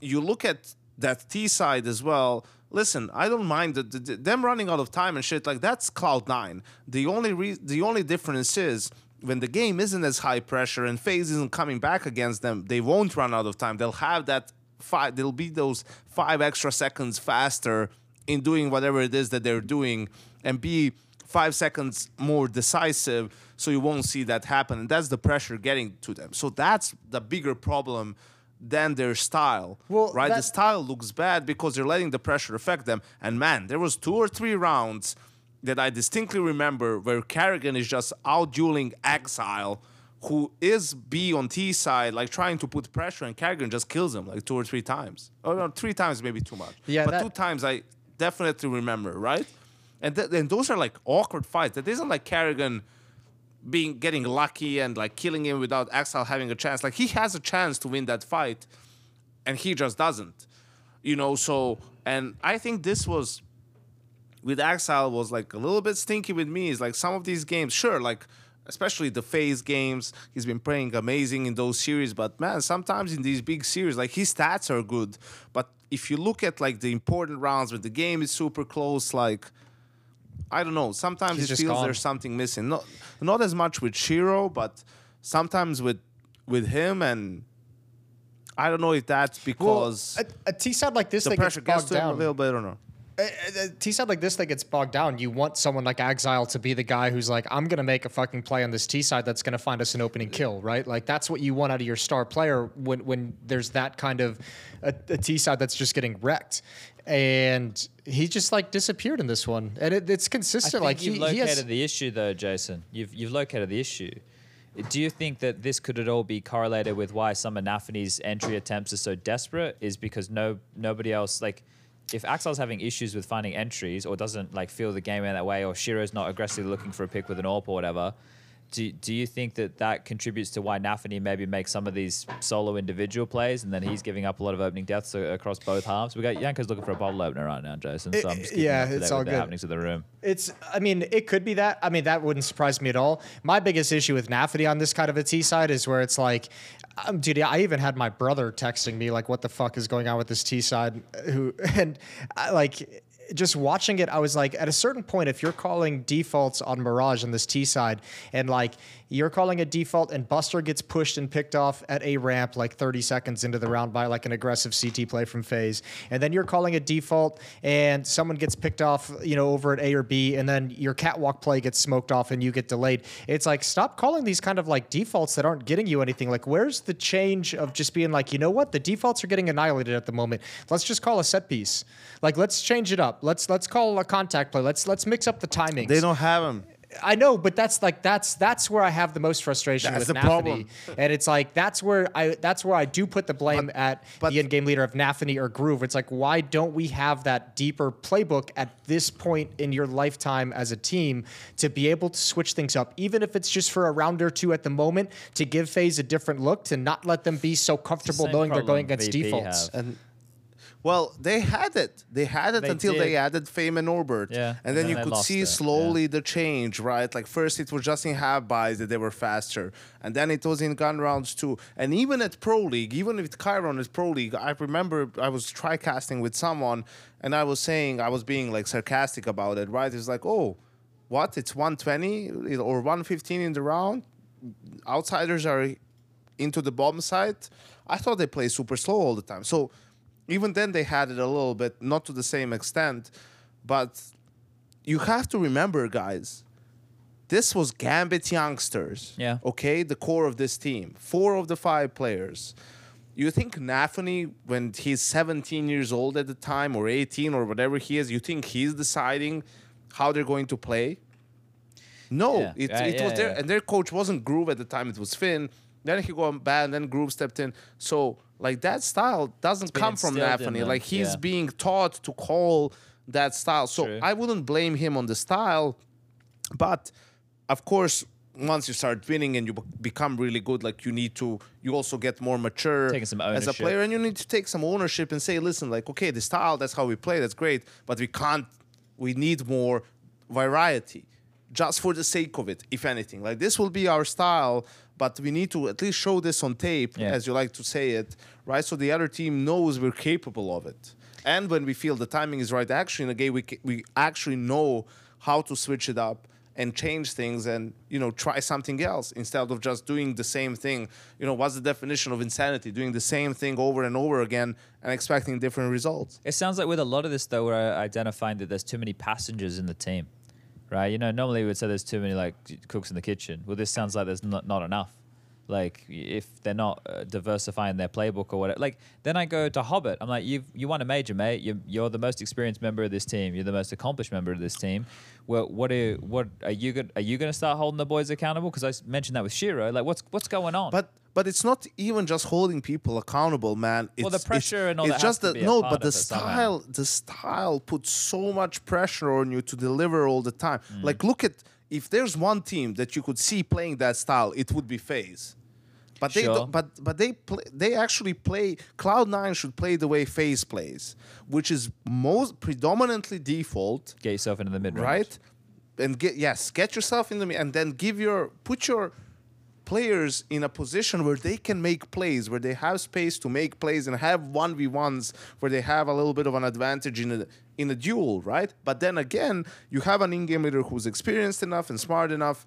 you look at that T side as well. Listen, I don't mind the, the, the- them running out of time and shit. Like that's Cloud Nine. The only re- the only difference is when the game isn't as high pressure and FaZe isn't coming back against them, they won't run out of time. They'll have that five. There'll be those five extra seconds faster in doing whatever it is that they're doing, and be five seconds more decisive. So you won't see that happen, and that's the pressure getting to them. So that's the bigger problem than their style. Well, right? the style looks bad because they're letting the pressure affect them. And man, there was two or three rounds that I distinctly remember where karrigan is just out dueling Ax1Le, who is B on T side, like trying to put pressure, and karrigan just kills him like two or three times. Oh no, three times maybe too much. Yeah, but that- two times I definitely remember, right? And th- and those are like awkward fights. That isn't like karrigan being getting lucky and like killing him without Ax1Le having a chance. Like he has a chance to win that fight, and he just doesn't. You know, so and I think this was with Ax1Le was like a little bit stinky with me. Is like some of these games, sure, like especially the FaZe games, he's been playing amazing in those series. But man, sometimes in these big series, like his stats are good, but if you look at like the important rounds where the game is super close, like I don't know. Sometimes He's it feels gone. there's something missing. Not not as much with sh1ro, but sometimes with with him and I don't know if that's because a, a T side like this the that gets pressure gets bogged to him a little bit. I don't know. a, a T side like this that gets bogged down, you want someone like Ax1Le to be the guy who's like, I'm gonna make a fucking play on this T side that's gonna find us an opening kill, right? Like that's what you want out of your star player when when there's that kind of a, a T side that's just getting wrecked. And he just like disappeared in this one, and it, it's consistent. like you've he, he located has, the issue, though, Jason. You've you've located the issue. Do you think that this could at all be correlated with why some of Nafany's entry attempts are so desperate? Is because no nobody else like. If Ax1Le's having issues with finding entries or doesn't like feel the game in that way, or sh1ro's not aggressively looking for a pick with an AWP or whatever, do, do you think that that contributes to why Nafany maybe makes some of these solo individual plays and then he's giving up a lot of opening deaths across both halves? We got Yanko's looking for a bottle opener right now, Jason. So I'm just keeping yeah, it's all good. happenings of the room. It's, I mean, it could be that. I mean, that wouldn't surprise me at all. My biggest issue with Nafany on this kind of a T side is where it's like, um, dude, I even had my brother texting me like, "What the fuck is going on with this T side?" Who [LAUGHS] and I, like. Just watching it, I was like, at a certain point, if you're calling defaults on Mirage on this T side, and like you're calling a default, and Buster gets pushed and picked off at a ramp like 30 seconds into the round by like an aggressive CT play from FaZe, and then you're calling a default, and someone gets picked off, you know, over at A or B, and then your catwalk play gets smoked off and you get delayed. It's like stop calling these kind of like defaults that aren't getting you anything. Like, where's the change of just being like, you know what, the defaults are getting annihilated at the moment. Let's just call a set piece. Like, let's change it up. Let's let's call a contact play. Let's let's mix up the timings. They don't have him. I know, but that's like that's that's where I have the most frustration That's with the Nafany. problem. and it's like that's where I that's where I do put the blame at but- the in-game leader of Nafany or Groove. It's like why don't we have that deeper playbook at this point in your lifetime as a team to be able to switch things up, even if it's just for a round or two at the moment, to give FaZe a different look, to not let them be so comfortable same knowing they're going problem against VP defaults. Well, they had it. They had it They until did. they added Fame and n0rb3r7. Yeah, And and then then you could see it, slowly the change, right? Like first it was just in half buys that they were faster. And then it was in gun rounds too. And even at Pro League, even with Chiron at Pro League, I remember I was try casting with someone and I was saying I was being like sarcastic about it, right? It's like, oh, what? It's 120 or 115 in the round? Outsiders are into the bomb site. I thought they play super slow all the time. So even then they had it a little bit, not to the same extent, but you have to remember, guys, this was Gambit youngsters. Yeah. Okay, the core of this team, four of the five players. You think Nafany, when he's 17 years old at the time, or 18, or whatever he is, you think he's deciding how they're going to play? No, Yeah. it, Yeah, it yeah, was their yeah. and their coach wasn't Groove at the time. It was Finn. Then he got bad. And then Groove stepped in. So like that style doesn't come from instilled in Nafany. them, Like he's yeah. being taught to call that style. So True. I wouldn't blame him on the style, but of course. Once you start winning and you become really good, like you need to, you also get more mature as a player, and you need to take some ownership and say, listen, like, okay, the style, that's how we play, that's great, but we can't, we need more variety just for the sake of it, if anything. Like, this will be our style, but we need to at least show this on tape, Yeah. as you like to say it, right? So the other team knows we're capable of it. And when we feel the timing is right, actually, in a game, we, we actually know how to switch it up and change things and you know try something else instead of just doing the same thing you know what's the definition of insanity doing the same thing over and over again and expecting different results It sounds like with a lot of this though, we're identifying that there's too many passengers in the team, right? You know, normally we would say there's too many like cooks in the kitchen. Well, this sounds like there's not not enough. Like if they're not uh, diversifying their playbook or whatever. Like then I go to Hobbit. I'm like, you you won a major, mate. You you're the most experienced member of this team. You're the most accomplished member of this team. Well, what are what are you going are you going to start holding the boys accountable? Because I mentioned that with sh1ro. Like what's what's going on? but but it's not even just holding people accountable man it's, Well, the it's- pressure and all it's that just that no but the it somehow. style the style puts so much pressure on you to deliver all the time Mm. like look at if there's one team that you could see playing that style it would be FaZe but they Sure. but but they play, they actually play Cloud Nine should play the way FaZe plays, which is most predominantly default, Get yourself into the mid range. right? And get yes, get yourself in the and then give your put your players in a position where they can make plays, where they have space to make plays and have one v ones, where they have a little bit of an advantage in a in a duel, right? But then again, you have an in-game leader who's experienced enough and smart enough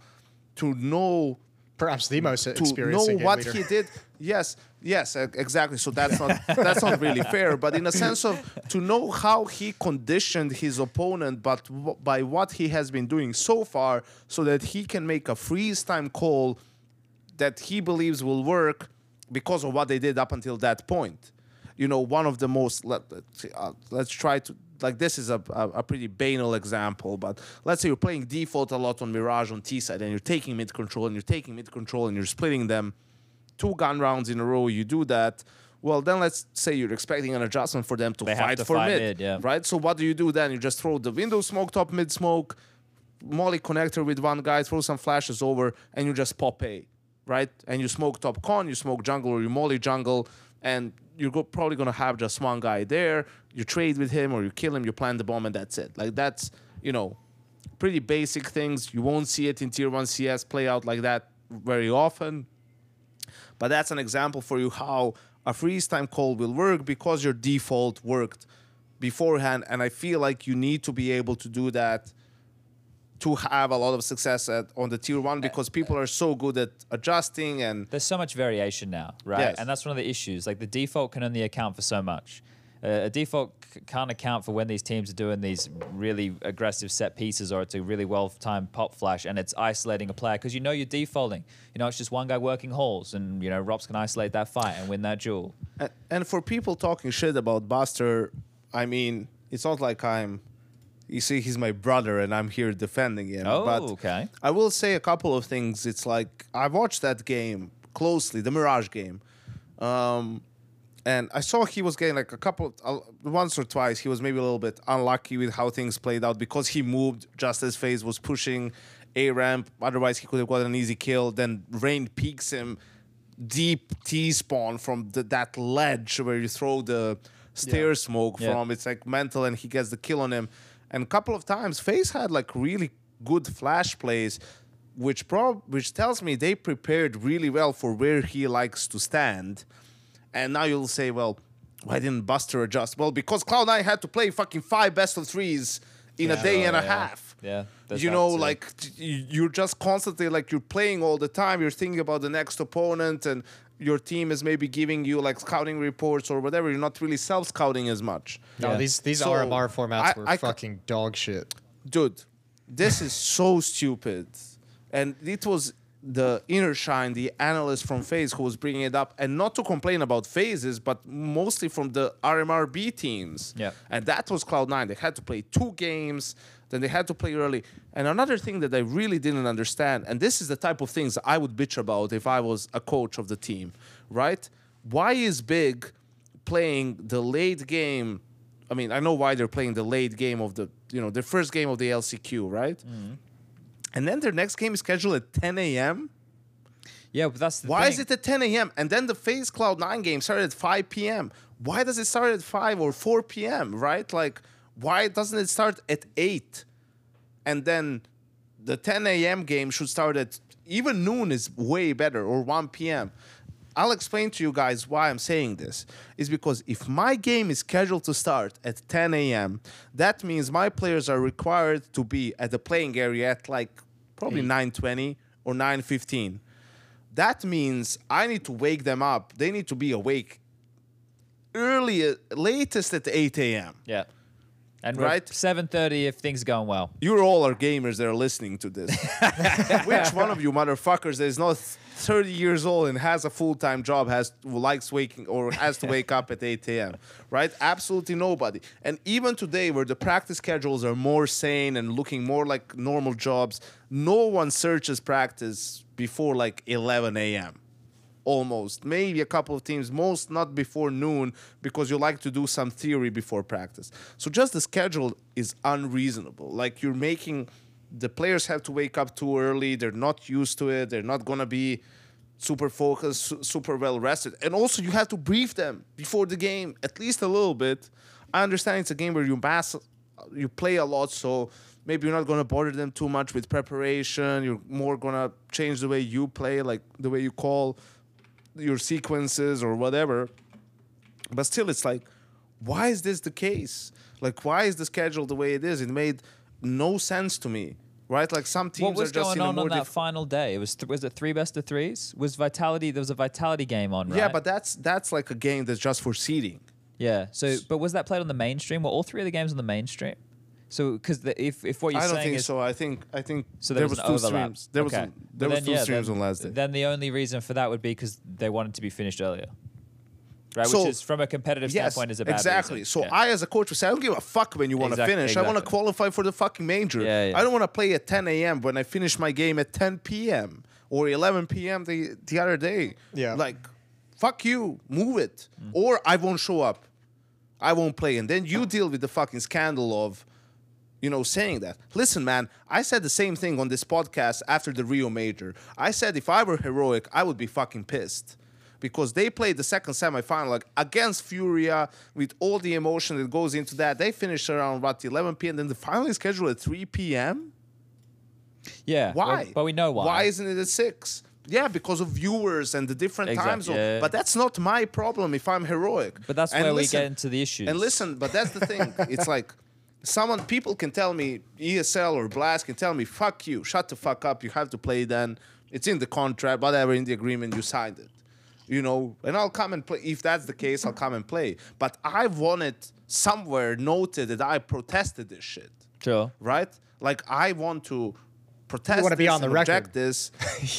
to know Perhaps the most to experienced know what leader. he did. Yes, yes, exactly. So that's not that's not really fair. But in a sense of to know how he conditioned his opponent, but w- by what he has been doing so far, so that he can make a freeze time call that he believes will work because of what they did up until that point. You know, one of the most let, uh, let's try to like this is a, a, a pretty banal example, but let's say you're playing default a lot on Mirage on T side and you're taking mid control and you're taking mid control and you're splitting them two gun rounds in a row, you do that. Well, then let's say you're expecting an adjustment for them to They fight to for fight mid, mid, yeah. right? So what do you do then? You just throw the window smoke top mid smoke, molly connector with one guy, throw some flashes over, and you just pop A, right? And you smoke top con, you smoke jungle, or you molly jungle, and you're go- probably gonna have just one guy there. You trade with him, or you kill him, you plant the bomb, and that's it. Like that's you know, pretty basic things. You won't see it in tier one CS play out like that very often. But that's an example for you how a freeze time call will work because your default worked beforehand. And I feel like you need to be able to do that to have a lot of success at on the tier one because people are so good at adjusting and There's so much variation now, right? Yes. And that's one of the issues. Like the default can only account for so much. Uh, a default c- can't account for when these teams are doing these really aggressive set pieces or it's a really well timed pop flash and it's isolating a player because you know you're defaulting. You know, it's just one guy working halls and, you know, ropz can isolate that fight and win that duel. A- And for people talking shit about Buster, I mean, it's not like I'm. You see, he's my brother, and I'm here defending him. Oh, but okay. I will say a couple of things. It's like I watched that game closely, the Mirage game, um, and I saw he was getting like a couple, uh, once or twice. He was maybe a little bit unlucky with how things played out because he moved just as FaZe was pushing a ramp. Otherwise, he could have got an easy kill. Then Rain peeks him deep T spawn from the, that ledge where you throw the stair smoke Yeah. from. It's like mental, and he gets the kill on him. And a couple of times, FaZe had like really good flash plays, which prob which tells me they prepared really well for where he likes to stand. And now you'll say, well, why didn't Buster adjust? Well, because Cloud9 had to play fucking five best of threes in a Yeah. day and a Oh, yeah. half. Yeah, You know, like you're just constantly like you're playing all the time. You're thinking about the next opponent, and your team is maybe giving you like scouting reports or whatever. You're not really self scouting as much. No, Yeah. these these So, RMR formats I- were I c- fucking dog shit. dude, this is so [LAUGHS] stupid. And it was the innersh1ne, the analyst from FaZe, who was bringing it up, and not to complain about phases, but mostly from the RMRB teams. Yeah. And that was Cloud9. They had to play two games, then they had to play early. And another thing that I really didn't understand, and this is the type of things I would bitch about if I was a coach of the team, right? Why is Big playing the late game? I mean, I know why they're playing the late game of the, you know, their first game of the LCQ, right? Mm-hmm. And then their next game is scheduled at 10 a.m. Yeah, but that's the Why thing. is it at 10 a.m.? And then the FaZe Cloud 9 game started at 5 p.m. Why does it start at 5 or 4 p.m., right? Like, why doesn't it start at 8? And then the 10 a.m. game should start at even noon is way better or 1 p.m. I'll explain to you guys why I'm saying this. Is because if my game is scheduled to start at 10 a.m., that means my players are required to be at the playing area at like probably 9:20 or 9:15. That means I need to wake them up. They need to be awake early, uh, latest at 8 a.m. Yeah. And Right? right? 7.30 if things going well. You all are gamers that are listening to this. [LAUGHS] Which one of you motherfuckers that is not 30 years old and has a full time job has likes waking or has to wake up at 8 a.m. Right? Absolutely nobody. And even today, where the practice schedules are more sane and looking more like normal jobs, no one searches practice before like 11 a.m. Almost, maybe a couple of teams, most not before noon because you like to do some theory before practice. So just the schedule is unreasonable. Like you're making the players have to wake up too early. They're not used to it. They're not gonna be super focused, super well rested. And also you have to brief them before the game at least a little bit. I understand it's a game where you mass you play a lot, so maybe you're not gonna bother them too much with preparation. You're more gonna change the way you play, like the way you call your sequences or whatever. But still, it's like, why is this the case? Like, why is the schedule the way it is? It made no sense to me, right? Like some teams What was are just going on on that final day? It was th- was it three best of threes? Was Vitality? There was a Vitality game on, right? Yeah, but that's that's like a game that's just for seeding. yeah. So, but was that played on the mainstream? Were all three of the games on the mainstream? So, because if if what you're I don't saying think is so. I think I think so there there, was, an two overlap. streams. There Okay. was But there was then, two yeah, streams then, on last day. Then the only reason for that would be because they wanted to be finished earlier, right? So- Which is from a competitive Yes, standpoint is a bad thing. exactly. reason. So Yeah. I, as a coach, would say, I don't give a fuck when you want to Exact- finish. I want to qualify for the fucking major. Yeah, yeah. I don't want to play at 10 a.m. when I finish my game at 10 p.m. or 11 p.m. the the other day. Yeah. Like, fuck you, move it, Mm. or I won't show up. I won't play, and then you deal with the fucking scandal of you know, saying that. Listen, man, I said the same thing on this podcast after the Rio Major. I said if I were heroic, I would be fucking pissed. Because they played the second semifinal like against Furia with all the emotion that goes into that. They finished around about 11 p.m. Then the final is scheduled at 3 p.m. Yeah. Why? Well, but we know why. Why isn't it at six? Yeah, because of viewers and the different Exact- time zone. yeah. But that's not my problem if I'm heroic. But that's And where we get into the issues. And listen, but that's the thing. [LAUGHS] it's like someone people can tell me ESL or Blast can tell me, fuck you, shut the fuck up, you have to play then. It's in the contract, whatever in the agreement you signed it. You know, and I'll come and play. If that's the case, I'll come and play. But I want it somewhere noted that I protested this shit Sure. right? Like I want to protest. [LAUGHS] wanna be on the record. Object this.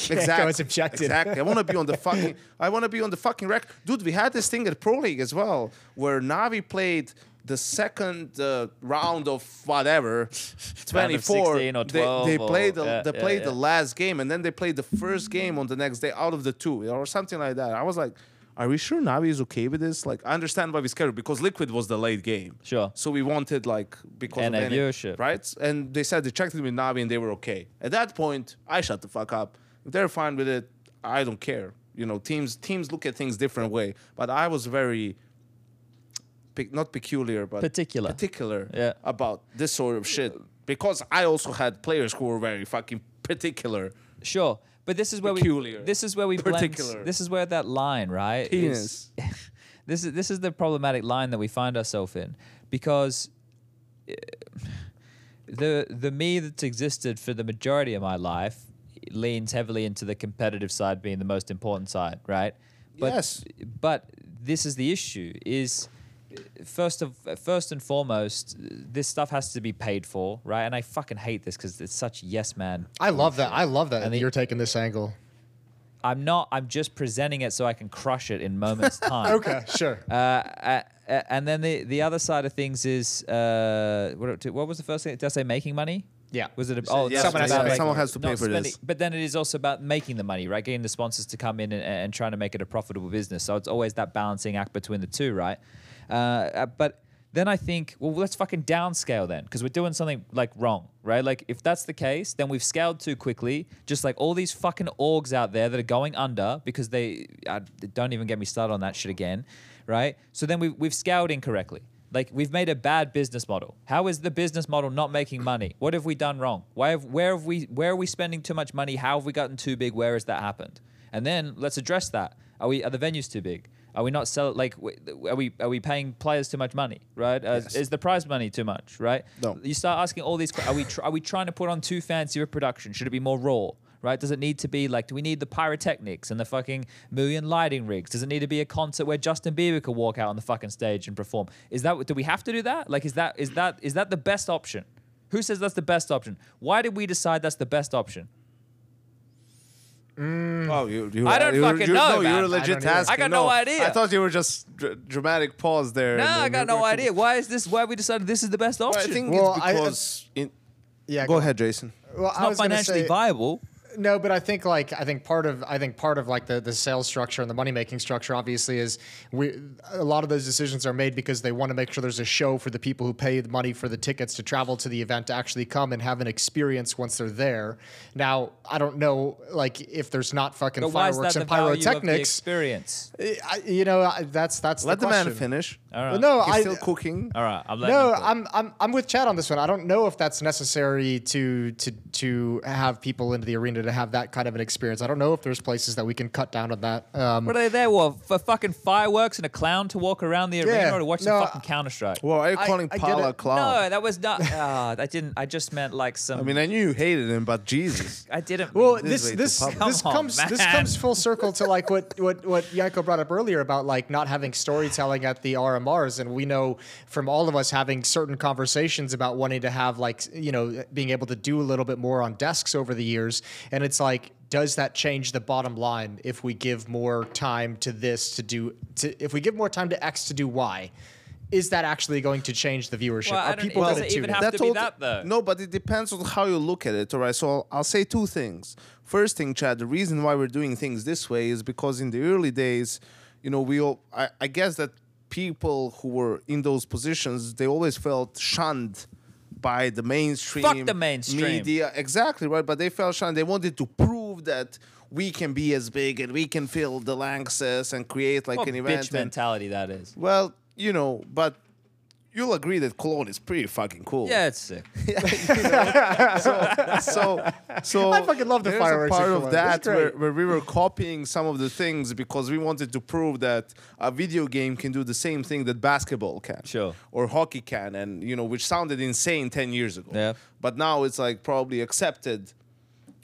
Yeah, exactly. go objective. Exactly. I want to be on the fucking. I want to be on the fucking record, dude. We had this thing at Pro League as well, where Navi played the second uh, round of whatever, [LAUGHS] Round of 24. 16 or They- 12 They, played the yeah, they yeah, played the yeah. last game, and then they played the first game on the next day out of the two, or something like that. I was like. Are we sure Navi is okay with this? Like, I understand why we scared because Liquid was the late game. Sure. So we wanted like because And of any- viewership. right? And they said they checked it with Navi and they were okay. At that point, I shut the fuck up. If they're fine with it, I don't care. You know, teams teams look at things different way. But I was very, not peculiar, but Particular. particular Yeah. about this sort of shit because I also had players who were very fucking particular. Sure. But this is where Peculiar. we this is where we blend, Particular. this is where that line, right? is- [LAUGHS] this is this is the problematic line that we find ourselves in because eh, the the me that's existed for the majority of my life leans heavily into the competitive side being the most important side, right? But, Yes. But this is the issue is first of first and foremost this stuff has to be paid for, right? And I fucking hate this cuz it's such yes man I love that. I love that And the- you're taking this angle. I'm not. I'm just presenting it so I can crush it in moments [LAUGHS] time. Okay, sure. Uh, and then the the other side of things is uh, what, what was the first thing? Did I say making money? Yeah. Was it? A, oh, yes, someone has to about pay someone for has to pay for spending- this. But then it is also about making the money, right? Getting the sponsors to come in and, and trying to make it a profitable business. So it's always that balancing act between the two, right? Uh, Uh, but then I think, well, let's fucking downscale then, because we're doing something like wrong, right? Like if that's the case, then we've scaled too quickly. Just like all these fucking orgs out there that are going under because they uh, don't even get me started on that shit again, right? So then we've we've scaled incorrectly. Like we've made a bad business model. How is the business model not making money? What have we done wrong? Why have, where have we where are we spending too much money? How have we gotten too big? Where has that happened? And then let's address that. Are we are the venues too big? Are we not sell like are we are we paying players too much money? Right? Uh, Yes. Is the prize money too much? Right? No. You start asking all these. Are we tr- are we trying to put on too fancy a production? Should it be more raw? Right? Does it need to be like? Do we need the pyrotechnics and the fucking million lighting rigs? Does it need to be a concert where Justin Bieber could walk out on the fucking stage and perform? Is that? Do we have to do that? Like, is that is that is that the best option? Who says that's the best option? Why did we decide that's the best option? Oh, you, you I don't you, fucking you, know, No, you were legit don't asking. I got no idea. I thought you were just dr- dramatic pause there. No, I got no idea. Why is this? Why we decided this is the best Well, option? I think Well, it's I- because. Uh, in, Yeah. go ahead, Jason. Well, it's I not was gonna financially say- viable. No, but I think like I think part of I think part of like the the sales structure and the money making structure obviously is we a lot of those decisions are made because they want to make sure there's a show for the people who pay the money for the tickets to travel to the event to actually come and have an experience once they're there. Now I don't know like if there's not fucking But why is fireworks that the and value of the pyrotechnics. experience? I, you know I, that's that's Let the, the, man finish. All right. Well, no, He's I still cooking. All right, I'm no. I'm I'm I'm with Chad on this one. I don't know if that's necessary to to to have people into the arena to have that kind of an experience. I don't know if there's places that we can cut down on that. Um, What are they there? What for? Fucking fireworks and a clown to walk around the arena Yeah, or to watch no, the fucking Counter Strike? Well, are you calling I get Paula clown? No, that was not. Uh, [LAUGHS] I didn't. I just meant like some. I mean, I knew you hated him, but Jesus. [LAUGHS] I didn't. well, mean- this way this public. this Come on, comes this comes full circle to like what [LAUGHS] what what Yanko brought up earlier about like not having storytelling at the RMRs, and we know from all of us having certain conversations about wanting to have like you know being able to do a little bit more on desks over the years, and it's like. Does that change the bottom line if we give more time to this to do to if we give more time to X to do Y? Is that actually going to change the viewership? Well, I Are people it going to even tune in? have to that, though. No, but it depends on how you look at it. All right. So I'll, I'll say two things. First thing, Chad, the reason why we're doing things this way is because in the early days, you know, we all, I, I guess that people who were in those positions, they always felt shunned by the mainstream. Fuck the mainstream. media. Exactly right. But they felt shunned. They wanted to prove that we can be as big and we can fill the Lanxess and create like What an event. bitch and- mentality that is. well, you know, but you'll agree that Cologne is pretty fucking cool. Yeah, it's sick. [LAUGHS] so so I fucking love the there's fireworks a part of that where, where we were copying some of the things because we wanted to prove that a video game can do the same thing that basketball can Sure. or hockey can and you know which sounded insane 10 years ago Yeah. but now it's like probably accepted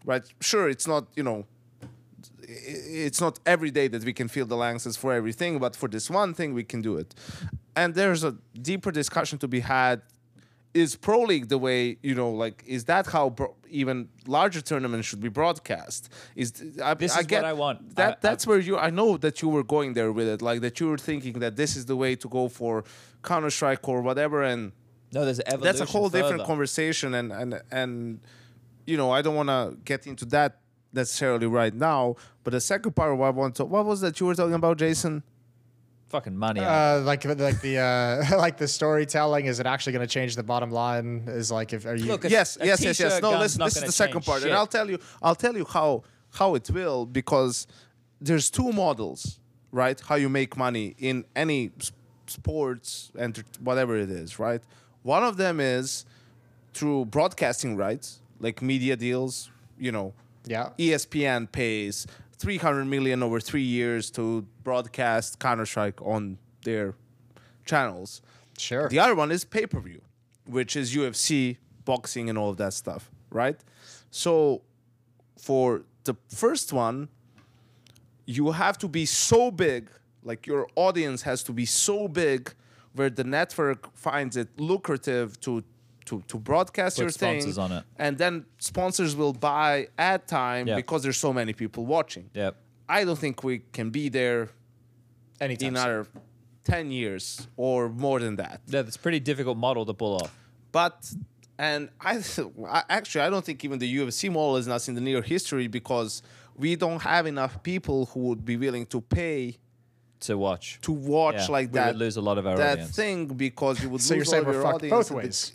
right sure it's not you know it's not every day that we can feel the Lanxess for everything, but for this one thing, we can do it. And there's a deeper discussion to be had. Is Pro League the way, you know, like, is that how bro- even larger tournaments should be broadcast? Is I, This I is get what I want. That I- that's where you. I know that you were going there with it, like that you were thinking that this is the way to go for Counter Strike or whatever, and No, there's evolution. that's a whole different conversation and and and you know i don't want to get into that necessarily right now but the second part of what i want to what was that you were talking about jason Fucking money. Uh, like like the uh, [LAUGHS] like the storytelling is it actually going to change the bottom line? Is like if are you Look, yes a yes yes yes no listen this is the second part shit. and i'll tell you i'll tell you how how it will because there's two models right how you make money in any sports and whatever it is right one of them is through broadcasting rights like media deals you know yeah ESPN pays 300 million over three years to broadcast Counter Strike on their channels. sure The other one is pay per view, which is UFC, boxing, and all of that stuff, right? So for the first one, you have to be so big, like your audience has to be so big, where the network finds it lucrative to to, to broadcast Put your thing, on it. and then sponsors will buy ad time Yeah. because there's so many people watching. Yep. I don't think we can be there anytime in soon. another 10 years or more than that. Yeah, that's a pretty difficult model to pull off. But and I, I actually I don't think even the UFC model is not in the near history because we don't have enough people who would be willing to pay To watch. to watch Yeah, like we that. would lose a lot of our that audience. thing because you would so you're lose saying all of we're your fucked audience both at the- ways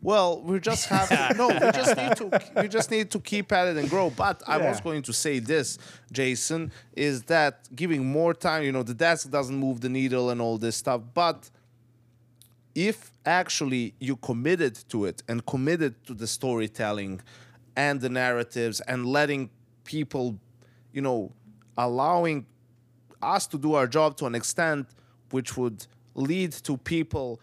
Well, we just [LAUGHS] have to, no. We just need to we just need to keep at it and grow. But I was going to say this, Jason, is that giving more time. You know, the desk doesn't move the needle and all this stuff. But if actually you committed to it and committed to the storytelling and the narratives and letting people, you know, allowing us to do our job to an extent which would lead to people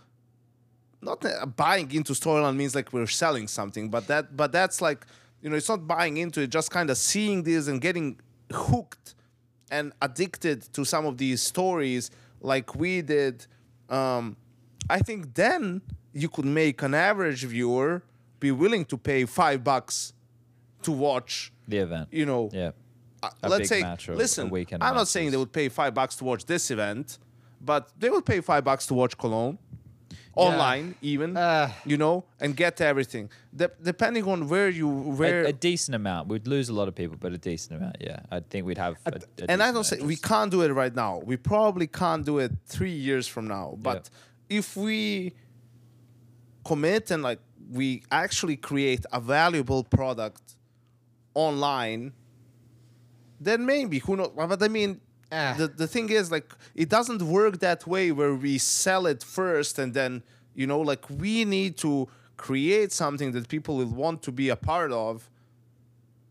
not buying into storyline means like we're selling something, but that but that's like you know it's not buying into it, just kind of seeing this and getting hooked and addicted to some of these stories like we did. Um, I think then you could make an average viewer be willing to pay five bucks to watch. The event. You know, Yeah. uh, let's say, match or a listen, I'm not saying they would pay five bucks to watch this event, but they would pay five bucks to watch Cologne online, even Uh. you know, and get everything. De- depending on where you where, A, a decent amount. We'd lose a lot of people, but a decent amount. Yeah, I think we'd have. A, a and I don't say we can't do it right now. We probably can't do it three years from now. But if we commit and like we actually create a valuable product online, then maybe who knows? But I mean, Ah. the the thing is like it doesn't work that way where we sell it first and then you know like we need to create something that people will want to be a part of.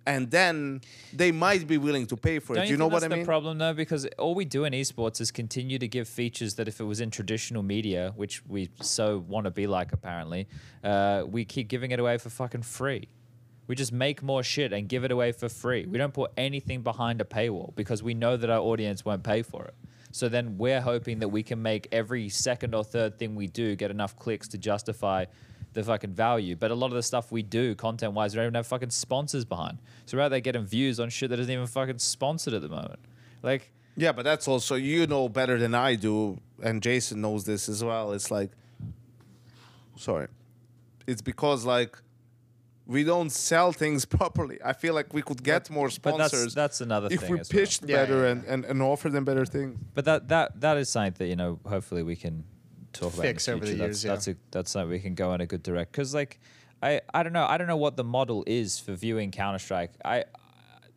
And then they might be willing to pay for Don't it. you, You know what I mean? the problem though? Because all we do in esports is continue to give features that if it was in traditional media, which we so want to be like apparently, uh, we keep giving it away for fucking free. We just make more shit and give it away for free. We don't put anything behind a paywall because we know that our audience won't pay for it. So then we're hoping that we can make every second or third thing we do get enough clicks to justify the fucking value. But a lot of the stuff we do, content wise, we don't even have fucking sponsors behind. So out there getting views on shit that isn't even fucking sponsored at the moment. Like, Yeah, but that's also you know better than I do, and Jason knows this as well. It's like, sorry, it's because like we don't sell things [LAUGHS] properly. I feel like we could get more but that's sponsors that's another if thing. we as well. pitched Yeah, better yeah, And, and and offer them better things. But that that that is something that you know. Hopefully, we can talk about fix in the over the future. years, That's, yeah. that's a that's something we can go in a good direct because like I I don't know I don't know what the model is for viewing Counter Strike. I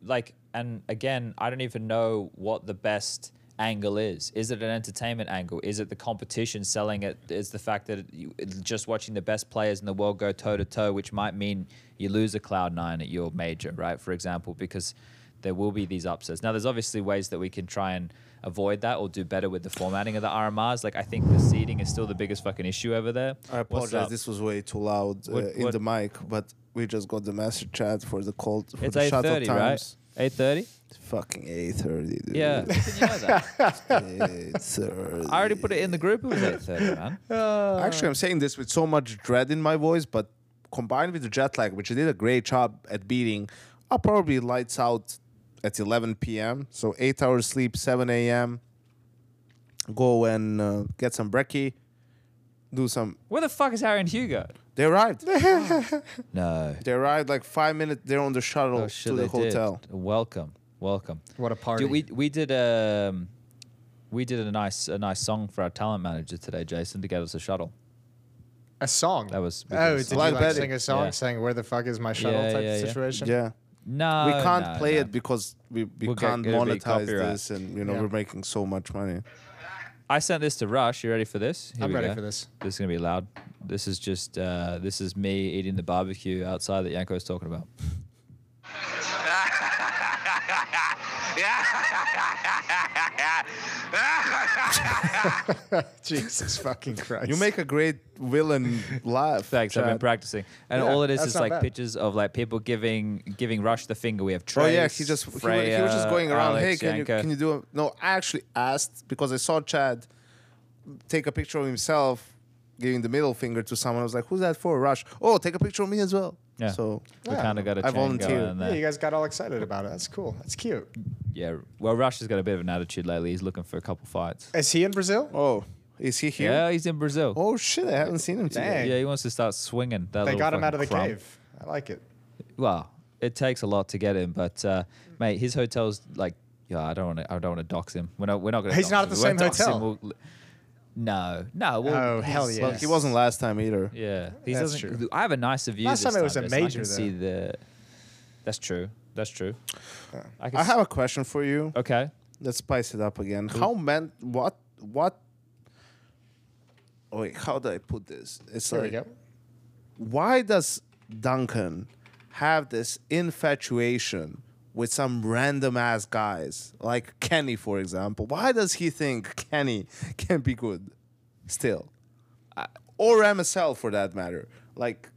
like and again I don't even know what the best angle is. Is it an entertainment angle? Is it the competition selling it? Is the fact that you, just watching the best players in the world go toe to toe, which might mean you lose a Cloud Nine at your major, right? For example, because there will be these upsets. Now, there's obviously ways that we can try and avoid that or do better with the formatting of the RMRs. Like I think the seeding is still the biggest fucking issue over there. I apologize. This was way too loud uh, What- in what- the mic, but we just got the message chat for the call. For It's the shuttle thirty, right? Times. Eight thirty. It's fucking eight thirty, dude. Yeah, you know that? eight [LAUGHS] thirty. I already put it in the group. It was eight thirty, man. [LAUGHS] Actually, I'm saying this with so much dread in my voice, but combined with the jet lag, which I did a great job at beating, I'll probably lights out at 11 p.m. So eight hours sleep, 7 a.m. Go and uh, get some brekkie, do some. Where the fuck is Harry and Hugo? They arrived. [LAUGHS] No. they arrived like five minutes. They're on the shuttle Oh shit, to the they did. hotel. Welcome, welcome. What a party. Dude, we we did um, we did a nice a nice song for our talent manager today, Jason, to get us a shuttle. a song. That was we Oh, a did song. you Like like Betty. sing a song Yeah. saying "Where the fuck is my shuttle" Yeah, type yeah, yeah. situation? Yeah. No, we can't no, play no. it because we, we We'll can't it'll be monetize this and you know Yeah. we're making so much money. I sent this to Rush. You ready for this? Here I'm we ready go. for this. This is gonna be loud. This is just uh, this is me eating the barbecue outside that Yanko was talking about. [LAUGHS] Jesus fucking Christ! You make a great villain laugh. Thanks, I've been practicing, and Yeah, all it is that's is like bad. pictures of like people giving giving Rush the finger. We have Oh Trace, yeah, he just he, wa- he was just going around. hey, Alex, can you can you do? A, no, I actually asked because I saw Chad take a picture of himself giving the middle finger to someone. I was like, "Who's that for?" Rush. Oh, take a picture of me as well. Yeah. So We Yeah. kind of got a I chain volunteer. going in yeah, you guys got all excited about it. That's cool. That's cute. Yeah, well, Rush has got a bit of an attitude lately. He's looking for a couple fights. Is he in Brazil? oh, is he here? Yeah, he's in Brazil. Oh shit, I haven't seen him today. Dang. Yeah, he wants to start swinging. That they little got him out of the fucking crumb. cave. I like it. Well, it takes a lot to get him, but uh, mate, his hotel's like, yeah, I don't want to. I don't want to dox him. We're not. We're not going to. He's not at the same hotel. We'll, no, no. Well, Oh, he's- hell yeah. Well, he wasn't last time either. Yeah, he That's doesn't. true. I have a nicer view. Last this time it was a so I major, can see the. That's true. That's true. I, can I s- have a question for you. Okay. Let's spice it up again. How meant what what? Oh, wait, how do I put this? It's There like we go. why does Duncan have this infatuation with some random ass guys like Kenny, for example? Why does he think Kenny [LAUGHS] can be good still? or MSL for that matter. Like,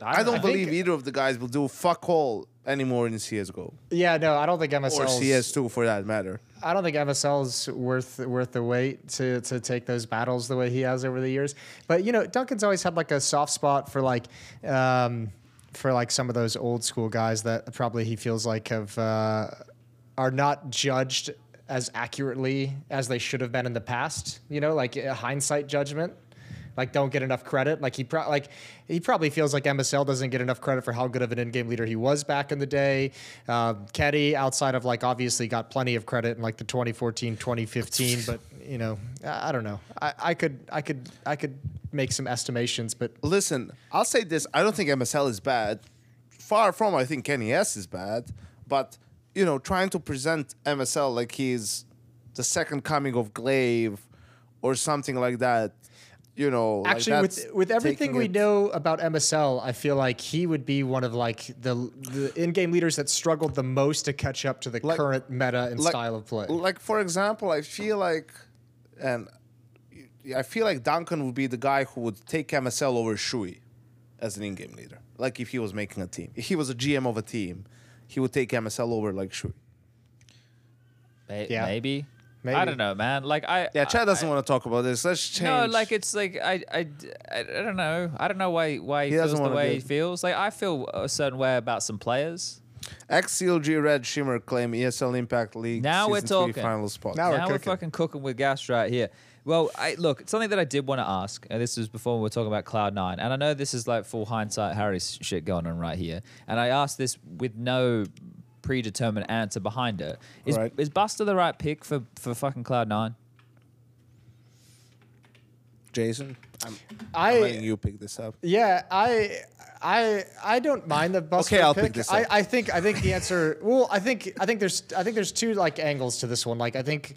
I don't I believe think- either of the guys will do fuck all anymore in CSGO. Yeah, no, I don't think MSL Or CS2 for that matter. I don't think MSL's worth worth the wait to to take those battles the way he has over the years. But you know, Duncan's always had like a soft spot for like um, for like some of those old school guys that probably he feels like have uh, are not judged as accurately as they should have been in the past. You know, like a hindsight judgment. Like don't get enough credit. Like he pro- like he probably feels like MSL doesn't get enough credit for how good of an in-game leader he was back in the day. Uh, outside of like obviously got plenty of credit in like the 2014, 2015, but you know I, I don't know. I, I could I could I could make some estimations, but Listen, I'll say this. I don't think MSL is bad. Far from, I think kennyS is bad. But, you know, trying to present MSL like he's the second coming of gla1ve or something like that, you know. like Actually, with that's with everything we it- know about MSL, I feel like he would be one of like the the in-game leaders that struggled the most to catch up to the Like- current meta and like- style of play. Like, for example, I feel like, and I feel like Duncan would be the guy who would take MSL over Shui as an in-game leader. Like if he was making a team, if he was a GM of a team, he would take MSL over like Shui. May- Yeah. Maybe. I don't know, man. Like I. Yeah, Chad I- doesn't want to talk about this. Let's change. No, like it's like I, I, I, I don't know. I don't know why why he, He feels the way do he feels. Like I feel a certain way about some players. XCLG Red Shimmer claim ESL Impact League. Now we're season three talking. final spot. Now we're now we're fucking cooking with gas right here. Well, I look something that I did want to ask, and this was before we were talking about Cloud Nine, and I know this is like full hindsight Harry's shit going on right here, and I asked this with no predetermined answer behind it. Is Right. is Buster the right pick for for fucking Cloud Nine? Jason, I'm, I- I'm letting you pick this up. Yeah, I I I don't mind the Buster Okay, I'll pick. pick this I, up. I think I think the answer. Well, I think I think there's I think there's two like angles to this one. Like I think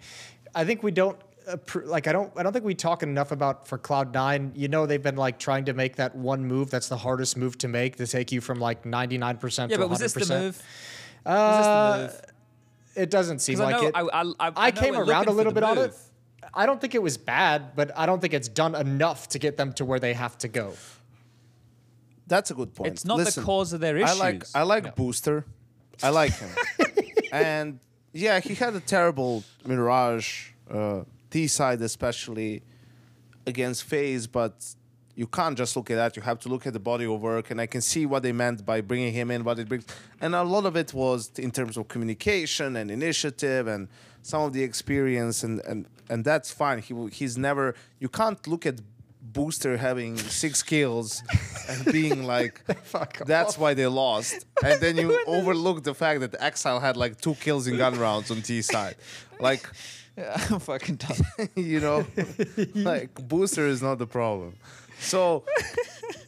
I think we don't. appr- Like I don't, I don't think we talk enough about for Cloud Nine. You know, they've been like trying to make that one move that's the hardest move to make to take you from like ninety nine percent. Yeah, to but was this the 100%. move? Uh, Was this the move? It doesn't seem like know it. I, I, I, I came around a little for the bit on it. I don't think it was bad, but I don't think it's done enough to get them to where they have to go. That's a good point. It's not Listen, the cause of their issues. I like I like Buster. I like him. [LAUGHS] and yeah, he had a terrible Mirage uh, T side, especially against FaZe, but you can't just look at that. You have to look at the body of work, and I can see what they meant by bringing him in, what it brings. And a lot of it was in terms of communication and initiative and some of the experience, and and and that's fine. He he's never. You can't look at Buster having six kills and being like, [LAUGHS] that's why they lost. And then you [LAUGHS] overlook the fact that Ax1Le had like two kills in gun rounds on T side. Like, [LAUGHS] I'm fucking done. you know, like Buster is not the problem. So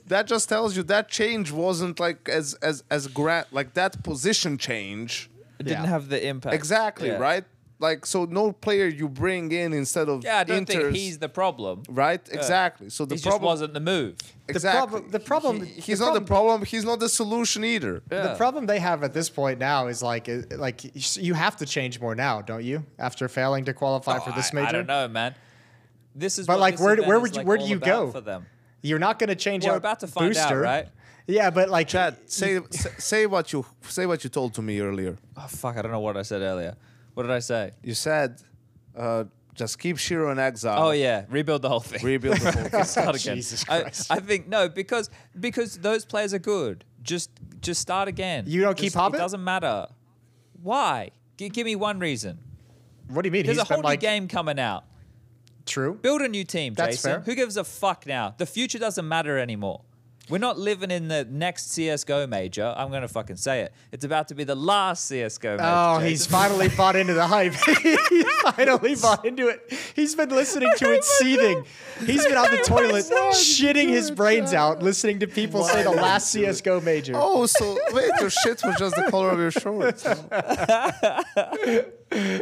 that just tells you that change wasn't like as as as grand like that position change. It didn't Yeah. have the impact. Exactly, Yeah. right? Like so no player you bring in instead of Yeah, I don't think he's the problem. right? Exactly. So the He just problem wasn't the move. exactly. problem- the problem- He- the he's not the problem, he's not the solution either. Yeah. The problem they have at this point now is like, like you have to change more now, don't you? After failing to qualify for Oh, this major, I don't know, man. This is But, what like, this where- event would you- like, where do you go? for them? You're not going to change We're out about to find out, booster, right? Yeah, but like, Chad, say, say say what you say what you told to me earlier. Oh fuck! I don't know what I said earlier. What did I say? You said uh, just keep sh1ro in exile. Oh yeah, rebuild the whole thing. Rebuild the whole [LAUGHS] thing. start again. Jesus I, Christ. I think no, because because those players are good. Just just start again. You don't keep Just- Hobbit? It doesn't matter. Why? G- give me one reason. what do you mean? There's He's a whole new like game coming out. True. Build a new team, That's Jason. fair. Who gives a fuck now? The future doesn't matter anymore. We're not living in the next CS:GO major. I'm gonna fucking say it. It's about to be the last CS:GO major. Oh, he's finally [LAUGHS] bought into the hype. [LAUGHS] he finally bought into it. He's been listening to [LAUGHS] oh it seething. He's been on the oh toilet shitting his brains out, listening to people say the last CS:GO major. Oh, so wait, your shit was just the color of your shorts. [LAUGHS]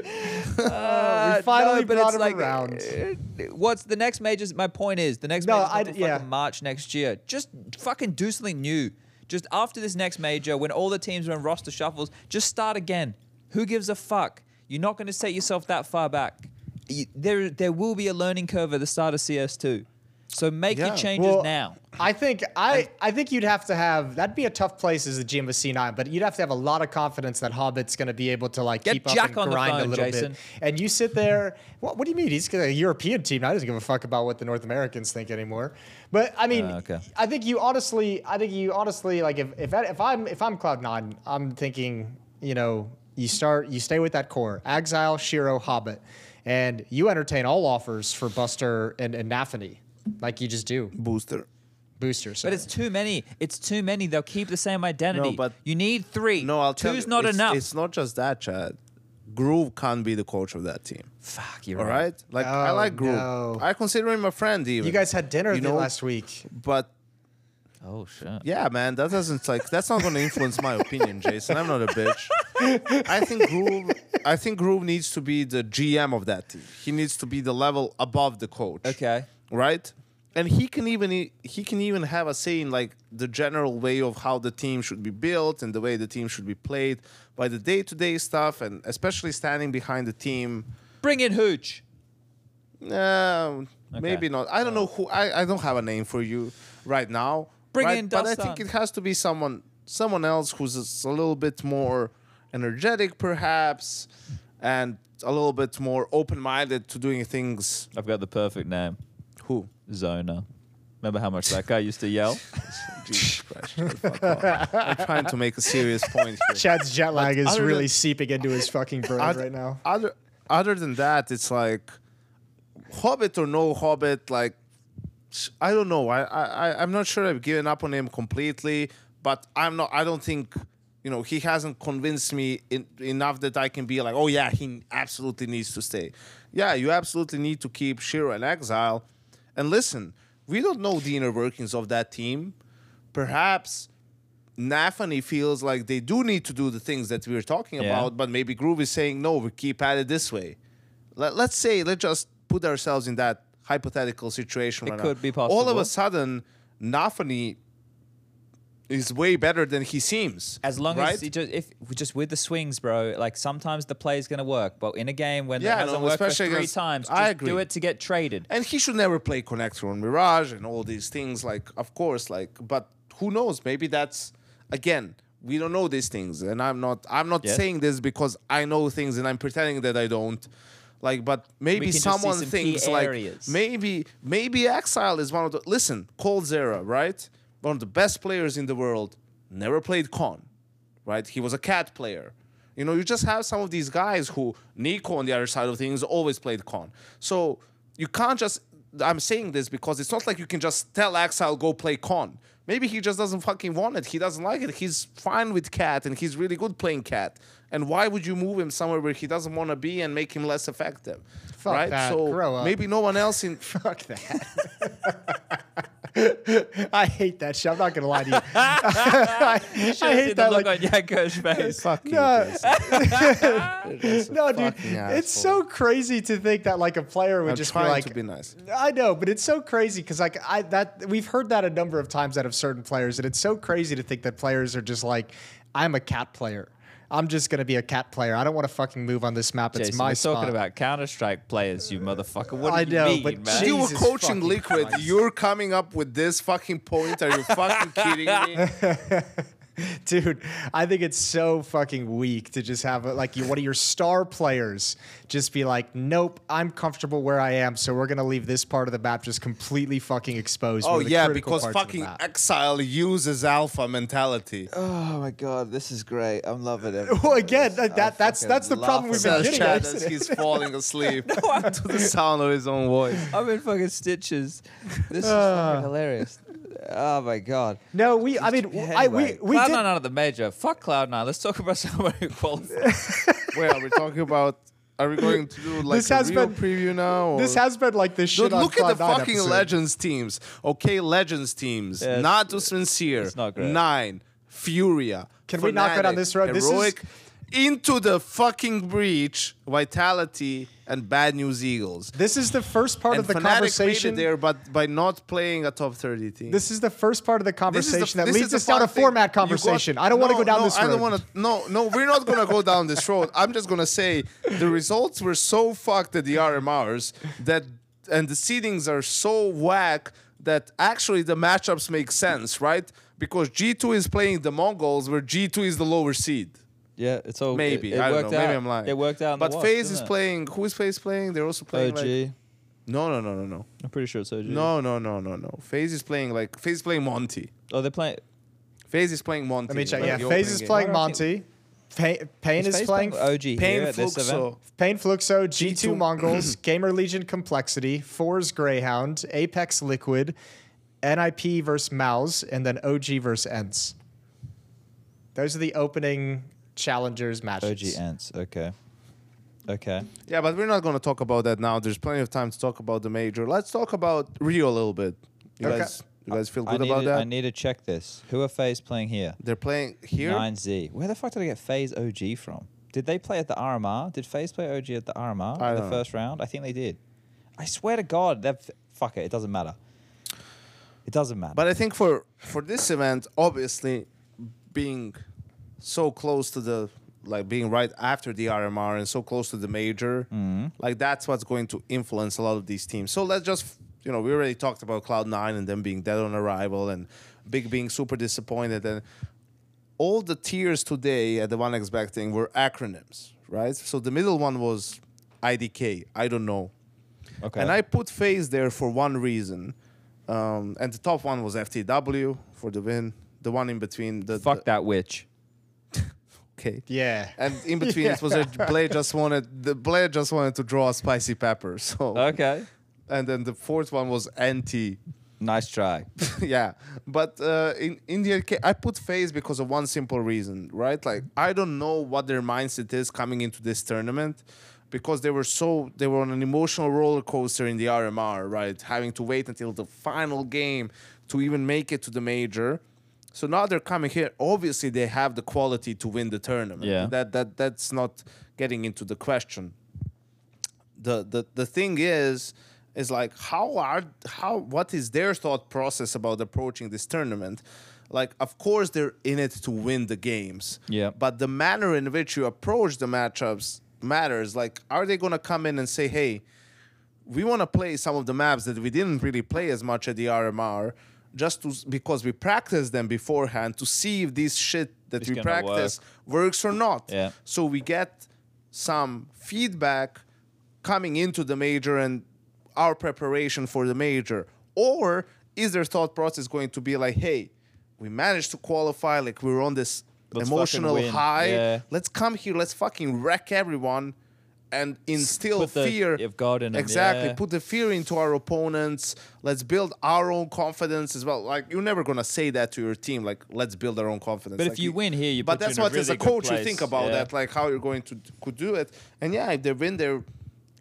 we finally No, but brought him like, around. uh, What's the next major? My point is, the next No, major's not yeah. March next year. Just fucking do something new. Just after this next major, when all the teams are in roster shuffles, just start again. Who gives a fuck? You're not going to set yourself that far back. You- there, there will be a learning curve at the start of CS2. So make Yeah. your changes Well, now. I think I, I think you'd have to have that'd be a tough place as a GM of C9, but you'd have to have a lot of confidence that Hobbit's going to be able to like Get keep Jack up and on the grind a little Jason. bit. And you sit there. What, what do you mean? He's a European team. I doesn't give a fuck about what the North Americans think anymore. But I mean, Uh, okay. I think you honestly, I think you honestly like if if, if I'm if I'm Cloud Nine, I'm thinking you know you start you stay with that core Ax1Le, sh1ro, Hobbit, and you entertain all offers for Buster and, and Nafany, like you just do Buster. boosters. But it's too many. It's too many. They'll keep the same identity. No, but- you need three. No, I'll tell Two's you, not it's, enough. It's not just that, Chad. Groove can't be the coach of that team. Fuck, you're All right. right, like I Oh, like Groove. no. I consider him a friend. Even You guys had dinner You the know- last week. but Oh shit. yeah, man, that doesn't like that's not going to influence my opinion, Jason. I'm not a bitch. I think Groove. I think Groove needs to be the GM of that team. He needs to be the level above the coach. Okay. Right? And he can even he can even have a say in like the general way of how the team should be built and the way the team should be played by the day to day stuff, and especially standing behind the team. Bring in Hooch. Um, no, maybe not. I don't know who. I, I don't have a name for you right now. Bring right? in but I think it has to be someone someone else who's a little bit more energetic, perhaps, and a little bit more open minded to doing things. I've got the perfect name. Who? Zona. Remember how much that guy used to yell? [LAUGHS] Jesus Christ. shut the fuck up. I'm trying to make a serious point here. Chad's jet lag is other really than- seeping into his fucking brain Oth- right now. Other, other than that, it's like Hobbit or no Hobbit. Like sh- I don't know. I, I I- I'm not sure I've given up on him completely, but I'm not. I don't think you know he hasn't convinced me in, enough that I can be like, oh yeah, he absolutely needs to stay. Yeah, you absolutely need to keep sh1ro in Ax1Le. And listen, we don't know the inner workings of that team. Perhaps nafany feels like they do need to do the things that we were talking Yeah. about, but maybe Groove is saying, no, we keep at it this way. Let, let's say, let's just put ourselves in that hypothetical situation It right could now. be All of a sudden, nafany is way better than he seems. As long right? as you just if just with the swings, bro. Like sometimes the play is gonna work, but in a game when Yeah, it hasn't no, worked for three against- times, I just do it to get traded. and he should never play connector on Mirage and all these things. Like, of course, like, but who knows? Maybe that's again, we don't know these things, and I'm not. I'm not Yes. saying this because I know things and I'm pretending that I don't. Like, but maybe can just see someone some thinks like maybe maybe Ax1Le is one of the listen coldzera, right? One of the best players in the world. Never played con, right? He was a cat player. You know, you just have some of these guys who NiKo on the other side of things always played con. So you can't just. I'm saying this because it's not like you can just tell Ax1Le go play con. Maybe he just doesn't fucking want it. He doesn't like it. He's fine with cat and he's really good playing cat. And why would you move him somewhere where he doesn't want to be and make him less effective? Fuck right? that. So Grow up. maybe no one else in [LAUGHS] Fuck that. [LAUGHS] I hate that shit. I'm not gonna lie to you. [LAUGHS] I, I Should've hate seen that. the look Like, on Yanko's face. fuck you. no, Jason. no, dude. fucking It's so crazy to think that like a player would I'm just be like, to be nice. I know, but it's so crazy because like I that we've heard that a number of times out of certain players, and it's so crazy to think that players are just like, I'm a cat player. I'm just gonna be a cat player. I don't want to fucking move on this map. It's Jason, my we're spot. talking about Counter Strike players, you motherfucker. What do I you know, mean, but man? you were coaching Liquid. Christ. You're coming up with this fucking point. Are you fucking kidding me? [LAUGHS] [LAUGHS] Dude, I think it's so fucking weak to just have like you, one of your star players just be like, "Nope, I'm comfortable where I am, so we're gonna leave this part of the map just completely fucking exposed." Oh one of the yeah, critical because parts of the fucking. Ax1Le uses alpha mentality. Oh my god, this is great. I'm loving it. [LAUGHS] Well, again, that, that that's that's the problem we've been getting Chad at. as he's falling asleep [LAUGHS] to the sound of his own voice. I'm in fucking stitches. This is Uh. fucking hilarious. Oh my god. No, we. I mean, I, we Anyway, we Cloud9 did. out of the major. Fuck Cloud9. Let's talk about [LAUGHS] someone who qualified. [LAUGHS] Wait, are we talking about? Are we going to do like This a has real been- preview now? Or? This has been like this shit Dude, on look at the Cloud9 fucking episode. Legends teams. Okay, Legends teams. Yeah, not too sincere. it's not great. 9INE. Furia. Can we not go down Fnatic, this road? This is- Heroic. Into the fucking breach, Vitality, and Bad News Eagles. This is the first part and of the Fnatic conversation. there, but by not playing a top 30 team. This is the first part of the is the- conversation that leads us down a format You got- conversation. I don't want to go down no, this road. I don't want to. No, no, we're not going to go down this road. I'm just going to say the results were so fucked at the RMRs that, and the seedings are so whack that actually the matchups make sense, right? Because G2 is playing the MongolZ, where G2 is the lower seed. Yeah, it's all. Maybe It, it I don't worked know. Out. Maybe I'm lying. It worked out. But the wash, FaZe is it? playing. Who is FaZe playing? They're also playing. OG. Like, no, no, no, no, no, I'm pretty sure it's OG. no, no, no, no, no. FaZe is playing like FaZe is playing Monte. Oh, they're playing. FaZe is playing Monte. Let me check. like Yeah, the FaZe is playing Why Monte. Pa- paiN is FaZe playing. OG here Pain at this event. Fluxo. paiN Fluxo, G2 G2 MongolZ, [COUGHS] GamerLegion Complexity, FORZE Grayhound, Apex Liquid, NIP versus MOUZ, and then OG versus ENCE. Those are the opening challengers matches. OG ENCE. Okay. Okay. Yeah, but we're not going to talk about that now. There's plenty of time to talk about the major. Let's talk about Rio a little bit. You Okay. guys, you guys feel good about to, that? I need to check this. Who are FaZe playing here? They're playing here. 9Z. Where the fuck did I get FaZe OG from? Did they play at the RMR? Did FaZe play OG at the RMR I in the don't know. first round? I think they did. I swear to God, they've fuck it. It doesn't matter. It doesn't matter. But I think for for this event, obviously, being so close to the like being right after the RMR and so close to the major, Mm-hmm. like that's what's going to influence a lot of these teams. So let's just you know we already talked about Cloud Nine and them being dead on arrival and Big being super disappointed and all the tiers today at the one expecting were acronyms, right? So the middle one was IDK. I don't know. okay. And I put FaZe there for one reason. Um, and the top one was FTW for the win. The one in between the fuck the- that witch. Okay. Yeah. And in [LAUGHS] between it was a Blade just wanted the Blade just wanted to draw a spicy pepper. [LAUGHS] So Okay. and then the fourth one was NT. Nice try. [LAUGHS] yeah, but uh, in in the ca- I put FaZe because of one simple reason, right? Like I don't know what their mindset is coming into this tournament. because they were so they were on an emotional roller coaster in the RMR, right? Having to wait until the final game to even make it to the major. So now they're coming here. Obviously, they have the quality to win the tournament. Yeah. That that that's not getting into the question. The the the thing is is like how are how what is their thought process about approaching this tournament? Like of course they're in it to win the games. Yeah. But the manner in which you approach the matchups matters. Like are they going to come in and say, "Hey, we want to play some of the maps that we didn't really play as much at the RMR just to because we practice them beforehand to see if this shit that It's we practice works or not. Yeah. So we get some feedback coming into the major and our preparation for the major. Or is their thought process going to be like, hey, we managed to qualify, like we're on this Let's emotional high. Yeah. Let's come here, let's fucking wreck everyone and instill Put the fear. of God in 'em, exactly. yeah. put the fear into our opponents. Let's build our own confidence as well. Like you're never gonna say that to your team like let's build our own confidence. But if Like, you win here, you but you that's what as a really coach you think about Yeah. that like how you're going to could do it. And yeah if they win they're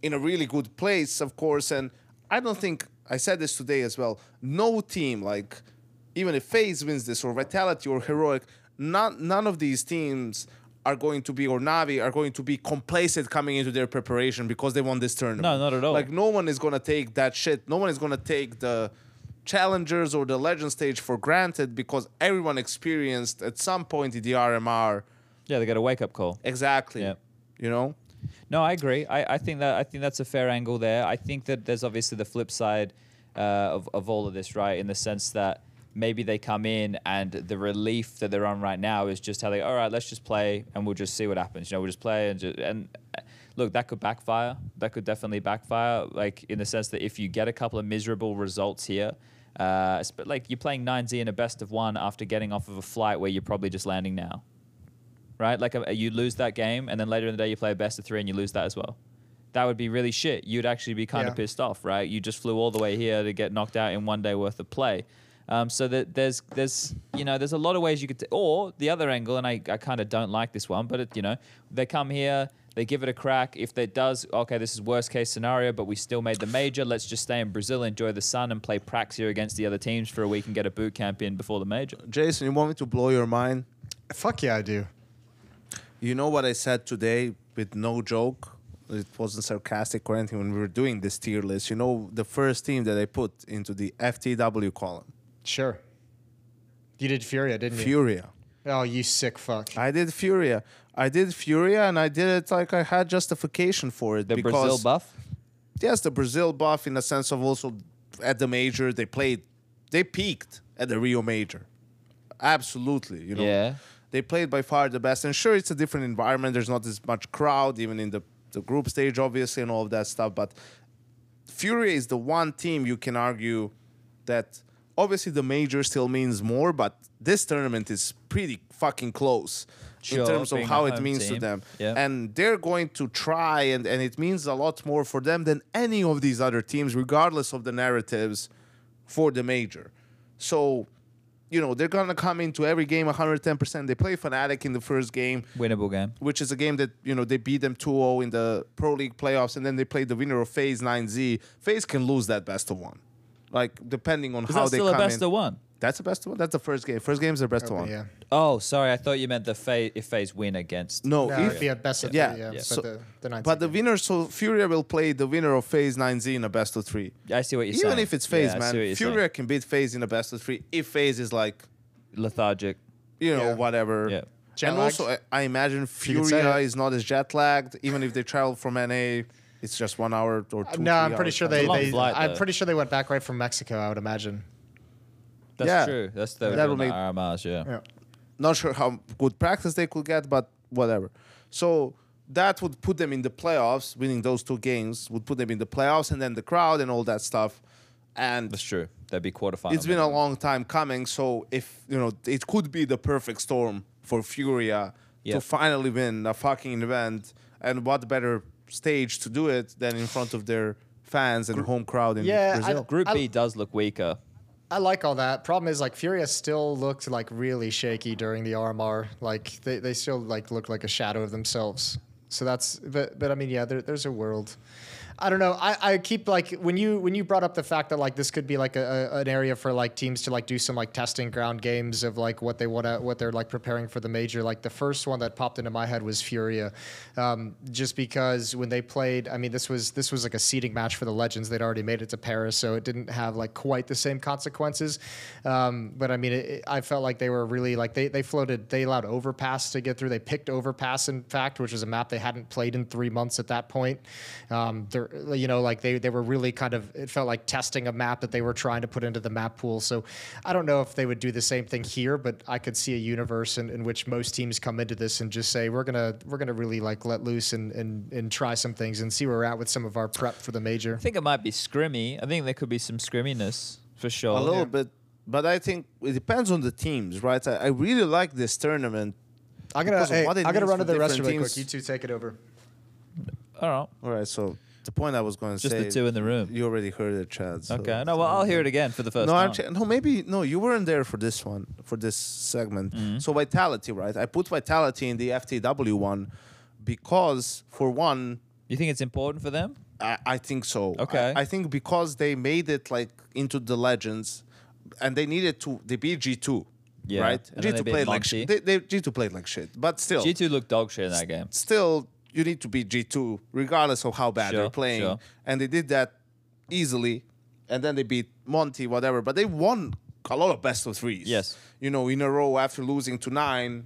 in a really good place of course. And i don't think i said this today as well no team like even if FaZe wins this or Vitality or Heroic, not, none of these teams are going to be or Navi are going to be complacent coming into their preparation because they won this tournament. No, not at all. Like no one is gonna take that shit. No one is gonna take the challengers or the legend stage for granted because everyone experienced at some point in the RMR Yeah, they got a wake up call. exactly. Yeah. You know? No, I agree. I, I think that I think that's a fair angle there. I think that there's obviously the flip side uh, of of all of this, right? In the sense that maybe they come in and the relief that they're on right now is just how they all right, let's just play and we'll just see what happens. You know, we'll just play and just, and uh, look, that could backfire. That could definitely backfire. Like in the sense that if you get a couple of miserable results here. Uh, like you're playing 9Z in a best of one after getting off of a flight where you're probably just landing now right? Like uh, you lose that game, and then later in the day you play a best of three and you lose that as well. That would be really shit. You'd actually be kind of pissed off, right? You just flew all the way here to get knocked out in one day worth of play. Um, so that there's there's you know there's a lot of ways you could t- or the other angle, and I, I kind of don't like this one, but it, you know they come here, they give it a crack. If it does, okay, this is worst case scenario, but we still made the major. Let's just stay in Brazil, enjoy the sun, and play Praxia against the other teams for a week and get a boot camp in before the major. Jason, you want me to blow your mind? Fuck yeah, I do. You know what I said today with no joke? It wasn't sarcastic or anything when we were doing this tier list. You know the first team that I put into the FTW column? Sure. You did Furia, didn't you? Furia. Oh, you sick fuck. I did Furia. I did Furia and I did it like I had justification for it. The because Brazil buff. yes, the Brazil buff in the sense of also at the major they played, they peaked at the Rio major, absolutely. You know, Yeah. they played by far the best. And sure, it's a different environment. There's not as much crowd, even in the the group stage, obviously, and all of that stuff. But Furia is the one team you can argue that obviously the major still means more, but this tournament is pretty fucking close Sure, in terms of how it means to them. Yeah. And they're going to try, and, and it means a lot more for them than any of these other teams, regardless of the narratives for the major. So, you know, they're going to come into every game 110%. They play Fnatic in the first game Winnable game. which is a game that you know they beat them 2-0 in the Pro League playoffs, and then they play the winner of FaZe 9Z. FaZe can lose that best of one, like depending on Is how that they still a come best in. of one? That's the best of one. That's the first game. First game is their best of one. Yeah. Oh, sorry. I thought you meant the FaZe if FaZe win against. No, No, if- it'd best of Yeah, three, yeah. yeah. But the, the 19th but the winner, so Furia will play the winner of FaZe 9Z in a best of three. I see what you're Even saying. Even if it's FaZe, Yeah, man, see saying. Furia can beat FaZe in a best of three if FaZe is like lethargic. you know Yeah. whatever. Yeah. Jet and also, I, I imagine can say Furia it. is not as jet lagged. Even if they travel from NA, it's just one hour or two. no, I'm pretty hours sure travel. they. a long they flight, I'm though. pretty sure they went back right from Mexico. I would imagine. That's Yeah. true. That's the That will doing make- the RMRs, yeah. Yeah. not sure how good practice they could get, but whatever. So that would put them in the playoffs. Winning those two games would put them in the playoffs, and then the crowd and all that stuff. And That's true. That'd be quarterfinal. it's been a long time coming. So if you know, it could be the perfect storm for Furia Yeah. to finally win a fucking event. And what better stage to do it than in front of their fans and home crowd in Yeah, I- Brazil? Group I- B does look weaker. I like all that. Problem is, like, Furia still looked like really shaky during the RMR. Like, they, they still like looked like a shadow of themselves. So that's but but I mean yeah, there, there's a world. I don't know. I, I keep like when you when you brought up the fact that like this could be like a, a- an area for like teams to like do some like testing ground games of like what they want to what they're like preparing for the major. Like the first one that popped into my head was Furia, um, just because when they played, I mean this was this was like a seeding match for the Legends. They'd already made it to Paris, so it didn't have like quite the same consequences. Um, but I mean, it, I felt like they were really like they they floated. They allowed Overpass to get through. They picked Overpass in fact, which was a map they hadn't played in three months at that point. Um, they're you know like they they were really kind of it felt like testing a map that they were trying to put into the map pool. So I don't know if they would do the same thing here, but I could see a universe in, in which most teams come into this and just say we're gonna we're gonna really like let loose and and and try some things and see where we're at with some of our prep for the major. I think it might be scrimmy. I think there could be some scrimminess for sure. a little bit, but I think it depends on the teams, right? I, I really like this tournament. I'm gonna hey, I'm gonna run to the rest different really quick. You two take it over. All right. All right, so the point I was going to say Just say, the two in the room. you already heard it, Chad. so- Okay. No, well, I'll hear it again for the first no, time. actually, no, maybe no. You weren't there for this one, for this segment. Mm-hmm. So vitality, right? I put vitality in the FTW one because, for one, You think it's important for them? I, I think so. Okay. I, think because they made it like into the legends, and they needed to. They beat G two. Yeah, Right. and G they two beat played like Monty. shit. They, they G two played like shit, but still. G2 looked dog shit in that game. still you need to be G2 regardless of how bad Sure, they're playing. sure. And they did that easily. And then they beat Monty, whatever. But they won a lot of best of threes. Yes. You know, in a row after losing to 9INE,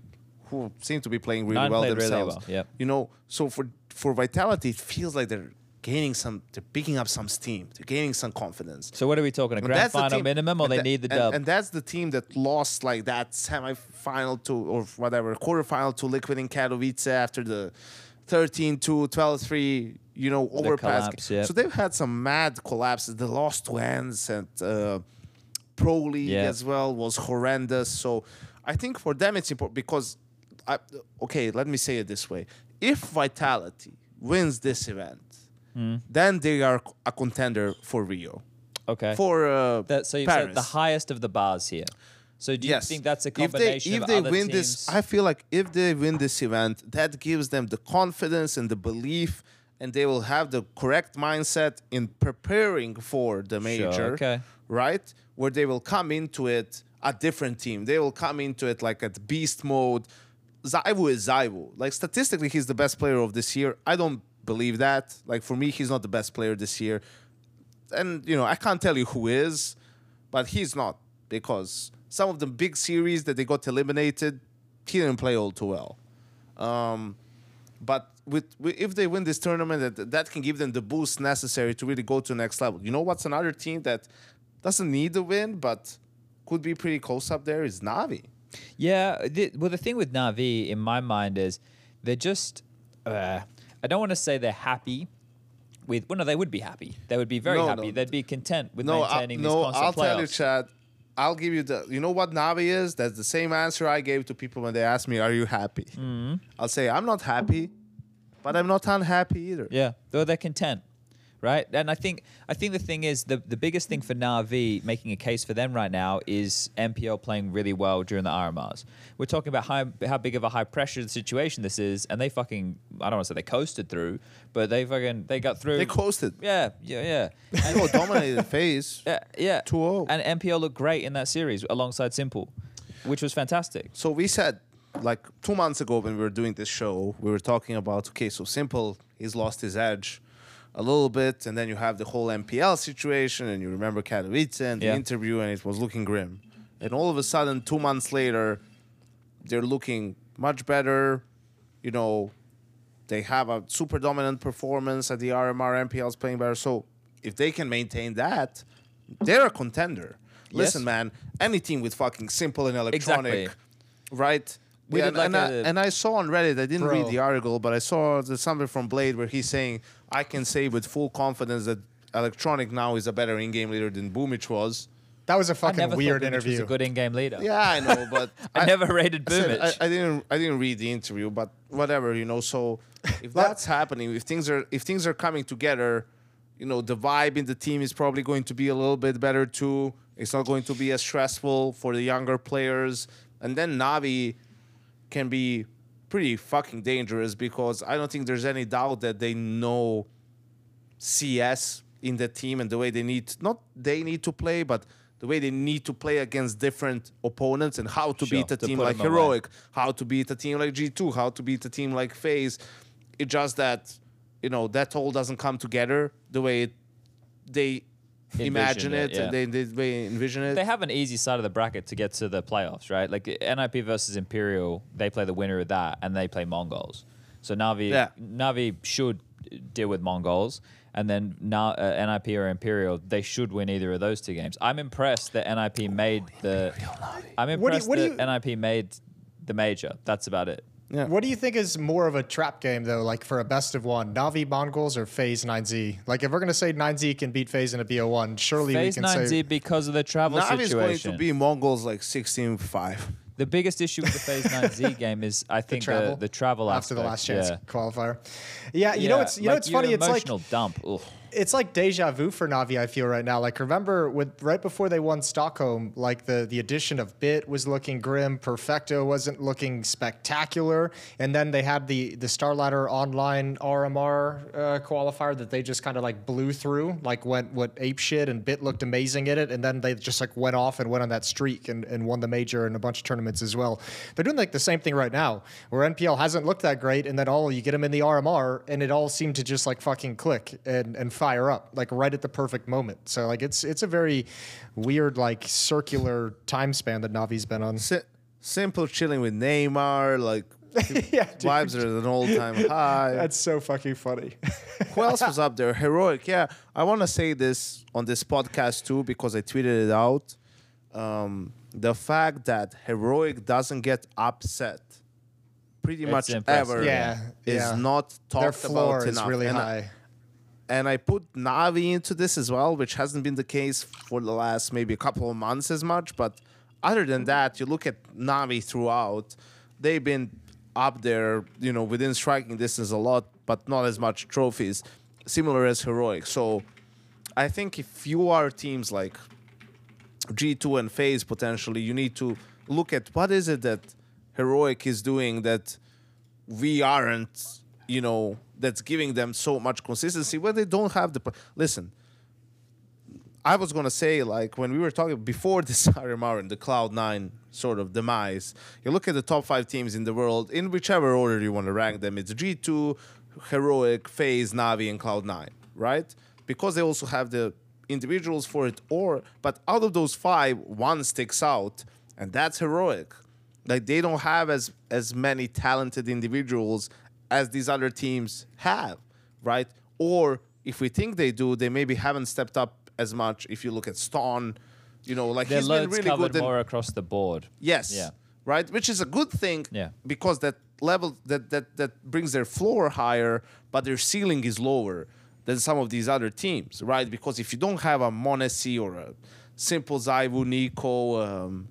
who seem to be playing really 9INE well played really themselves. well, yep. You know, so for for Vitality, it feels like they're gaining some they're picking up some steam. They're gaining some confidence. So what are we talking? A And grand that's final team- minimum, or they tha- need the and- dub? And that's the team that lost like that semifinal to or whatever quarterfinal to Liquid in Katowice after the 13 2 12 3 you know overpass. collapse, yep. So they've had some mad collapses. The lost to ENCE and uh, Pro League Yeah. as well was horrendous. So I think for them it's important because I, okay, let me say it this way: if Vitality wins this event, Hmm. then they are a contender for Rio okay. for uh, that, so you said the highest of the bars here. So do you yes. think that's a If they, combination if of they other win teams? this, I feel like if they win this event, that gives them the confidence and the belief, and they will have the correct mindset in preparing for the major. okay. Right, where they will come into it a different team. They will come into it like at beast mode. ZywOo is ZywOo. Like statistically, he's the best player of this year. I don't believe that. Like for me, he's not the best player this year. And you know, I can't tell you who is, but he's not because some of the big series that they got eliminated, he didn't play all too well. Um, but with, if they win this tournament, that that can give them the boost necessary to really go to the next level. You know what's another team that doesn't need the win but could be pretty close up there is Navi. Yeah. The, well, the thing with Navi in my mind is they're just. Uh, I don't want to say they're happy. With well, no, they would be happy. They would be very No, happy. no. They'd be content with No, I, maintaining no, these constant I'll tell you. Chad. I'll give you the. You know what Navi is? That's the same answer I gave to people when they asked me, "Are you happy?" Mm-hmm. I'll say, "I'm not happy, but I'm not unhappy either." Yeah, though they're content, right? And I think I think the thing is the the biggest thing for Navi making a case for them right now is NPL playing really well during the RMRs. We're talking about how how big of a high pressure situation this is, and they fucking I don't want to say they coasted through, but they fucking they got through. They coasted. yeah, yeah, yeah. [LAUGHS] They got dominated FaZe. Yeah, yeah. 2-0. And NPL looked great in that series alongside s1mple, which was fantastic. So we said like two months ago when we were doing this show, we were talking about okay, so s1mple, he's lost his edge a little bit, and then you have the whole NPL situation, and you remember Katowice and the Yeah. interview, and it was looking grim. And all of a sudden, two months later, they're looking much better. You know, they have a super dominant performance at the RMR. NPL's playing better. So if they can maintain that, they're a contender. Listen, Yes. man, any team with fucking s1mple and electroNic, Exactly. right? We Yeah, and, like and, I, a- and I saw on Reddit, I didn't read the article, but I saw the something from B1ad3 where he's saying, I can say with full confidence that electroNic now is a better in-game leader than Boombl4 was. That was a fucking never weird interview. was a good in-game leader. Yeah, I know, [LAUGHS] but I, never rated I, said- Boombl4. I, I didn't. I didn't read the interview, but whatever, you know. So if [LAUGHS] that's happening, if things are if things are coming together, you know, the vibe in the team is probably going to be a little bit better too. It's not going to be as stressful for the younger players, and then Navi can be pretty fucking dangerous because I don't think there's any doubt that they know CS in the team and the way they need not they need to play, but the way they need to play against different opponents and how to Sure, beat a to team like them away. Heroic, how to beat a team like G2, how to beat a team like FaZe. It's just that, you know, that all doesn't come together the way it, they imagine it, it, yeah. they, they, they envision it. They have an easy side of the bracket to get to the playoffs, right? Like NIP versus Imperial, they play the winner of that, and they play MongolZ. So Navi, Yeah. Navi should deal with MongolZ, and then Na- uh, NIP or Imperial, they should win either of those two games. I'm impressed that NIP made the. I'm What do you- impressed what do that NIP made the major. That's about it. Yeah. What do you think is more of a trap game though, like for a best of one, Navi MongolZ or FaZe 9Z? Like if we're gonna say 9Z can beat FaZe in a BO1, surely FaZe we can 9Z say because of the travel Navi is going situation. to be MongolZ like 16-5. the biggest issue with the FaZe 9Z [LAUGHS] game is I think the, travel the, travel after the last chance yeah. qualifier. Yeah, you know it's you know it's your funny. It's like emotional dump. Ugh. It's like deja vu for Navi. I feel right now. Like remember with right before they won Stockholm, like the the addition of b1t was looking grim. Perfecto wasn't looking spectacular, and then they had the the StarLadder online RMR uh, qualifier that they just kind of like blew through, like went what ape shit, and b1t looked amazing in it, and then they just like went off and went on that streak and, and won the major and a bunch of tournaments as well. They're doing like the same thing right now, where NPL hasn't looked that great, and then all you get them in the RMR, and it all seemed to just like fucking click and, and fire up like right at the perfect moment. So like it's it's a very weird like circular time span that Navi's been on. Si- s1mple chilling with Neymar, like [LAUGHS] yeah, dude. vibes are at an all-time [LAUGHS] high. That's so fucking funny. Who else was up there? Heroic. Yeah, I want to say this on this podcast too because I tweeted it out. Um, the fact that Heroic doesn't get upset pretty It's much impressive. ever Yeah, is yeah. not Their talked floor about is enough. really and I- high. And I put Navi into this as well, which hasn't been the case for the last maybe a couple of months as much. But other than that, you look at Navi throughout, they've been up there, you know, within striking distance a lot, but not as much trophies, similar as Heroic. So I think if you are teams like G2 and FaZe potentially, you need to look at what is it that Heroic is doing that we aren't, you know, that's giving them so much consistency when they don't have the. Listen, I was gonna say like when we were talking before [LAUGHS] this RMR and the Cloud Nine sort of demise, you look at the top five teams in the world in whichever order you want to rank them. It's G two, Heroic, FaZe, Navi, and Cloud Nine, right? Because they also have the individuals for it. Or but out of those five, one sticks out, and that's Heroic. Like they don't have as as many talented individuals as these other teams have, right? Or if we think they do, they maybe haven't stepped up as much. If you look at stavn, you know, like Their he's been really covered good. more across the board. Yes. Yeah. Right, which is a good thing. Yeah. Because that level that that that brings their floor higher, but their ceiling is lower than some of these other teams, right? Because if you don't have a m0NESY or a s1mple ZywOo, NiKo, um,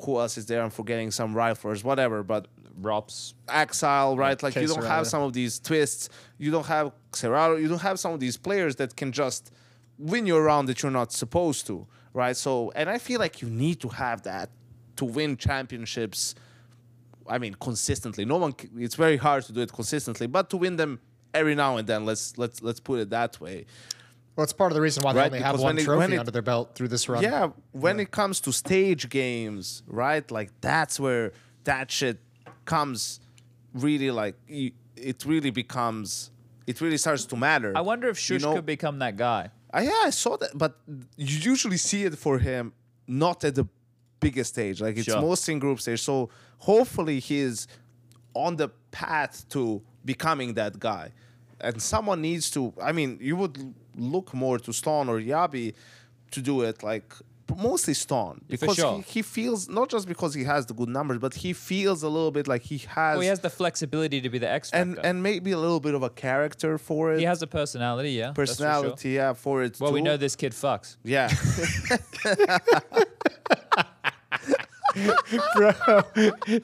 who else is there? I'm forgetting some riflers, whatever. But ropz. Exile, right? like you don't Serrata. have some of these twists. You don't have Serraro. You don't have some of these players that can just win you around that you're not supposed to, right? So, and I feel like you need to have that to win championships. I mean, consistently. No one. It's very hard to do it consistently, but to win them every now and then. Let's let's let's put it that way. Well, it's part of the reason why they Right, only have one it- trophy it- under their belt through this run. Yeah, when it comes to stage games, right? Like that's where that shit comes really like it really becomes it really starts to matter. I wonder if You sjuush know- could become that guy. Uh, yeah, I saw that, but you usually see it for him not at the biggest stage. Like it's Sure. mostly in group stage. So hopefully he's on the path to becoming that guy. And someone needs to. I mean, you would look more to stavn or jabbi to do it. Like mostly stavn Yeah, because sure. he, he feels not just because he has the good numbers, but he feels a little bit like he has, Well, he has the flexibility to be the X and and maybe a little bit of a character for it. he has a personality, yeah. that's for sure. personality, yeah, for it. Well, we know this kid fucks. Yeah. [LAUGHS] [LAUGHS] Bro,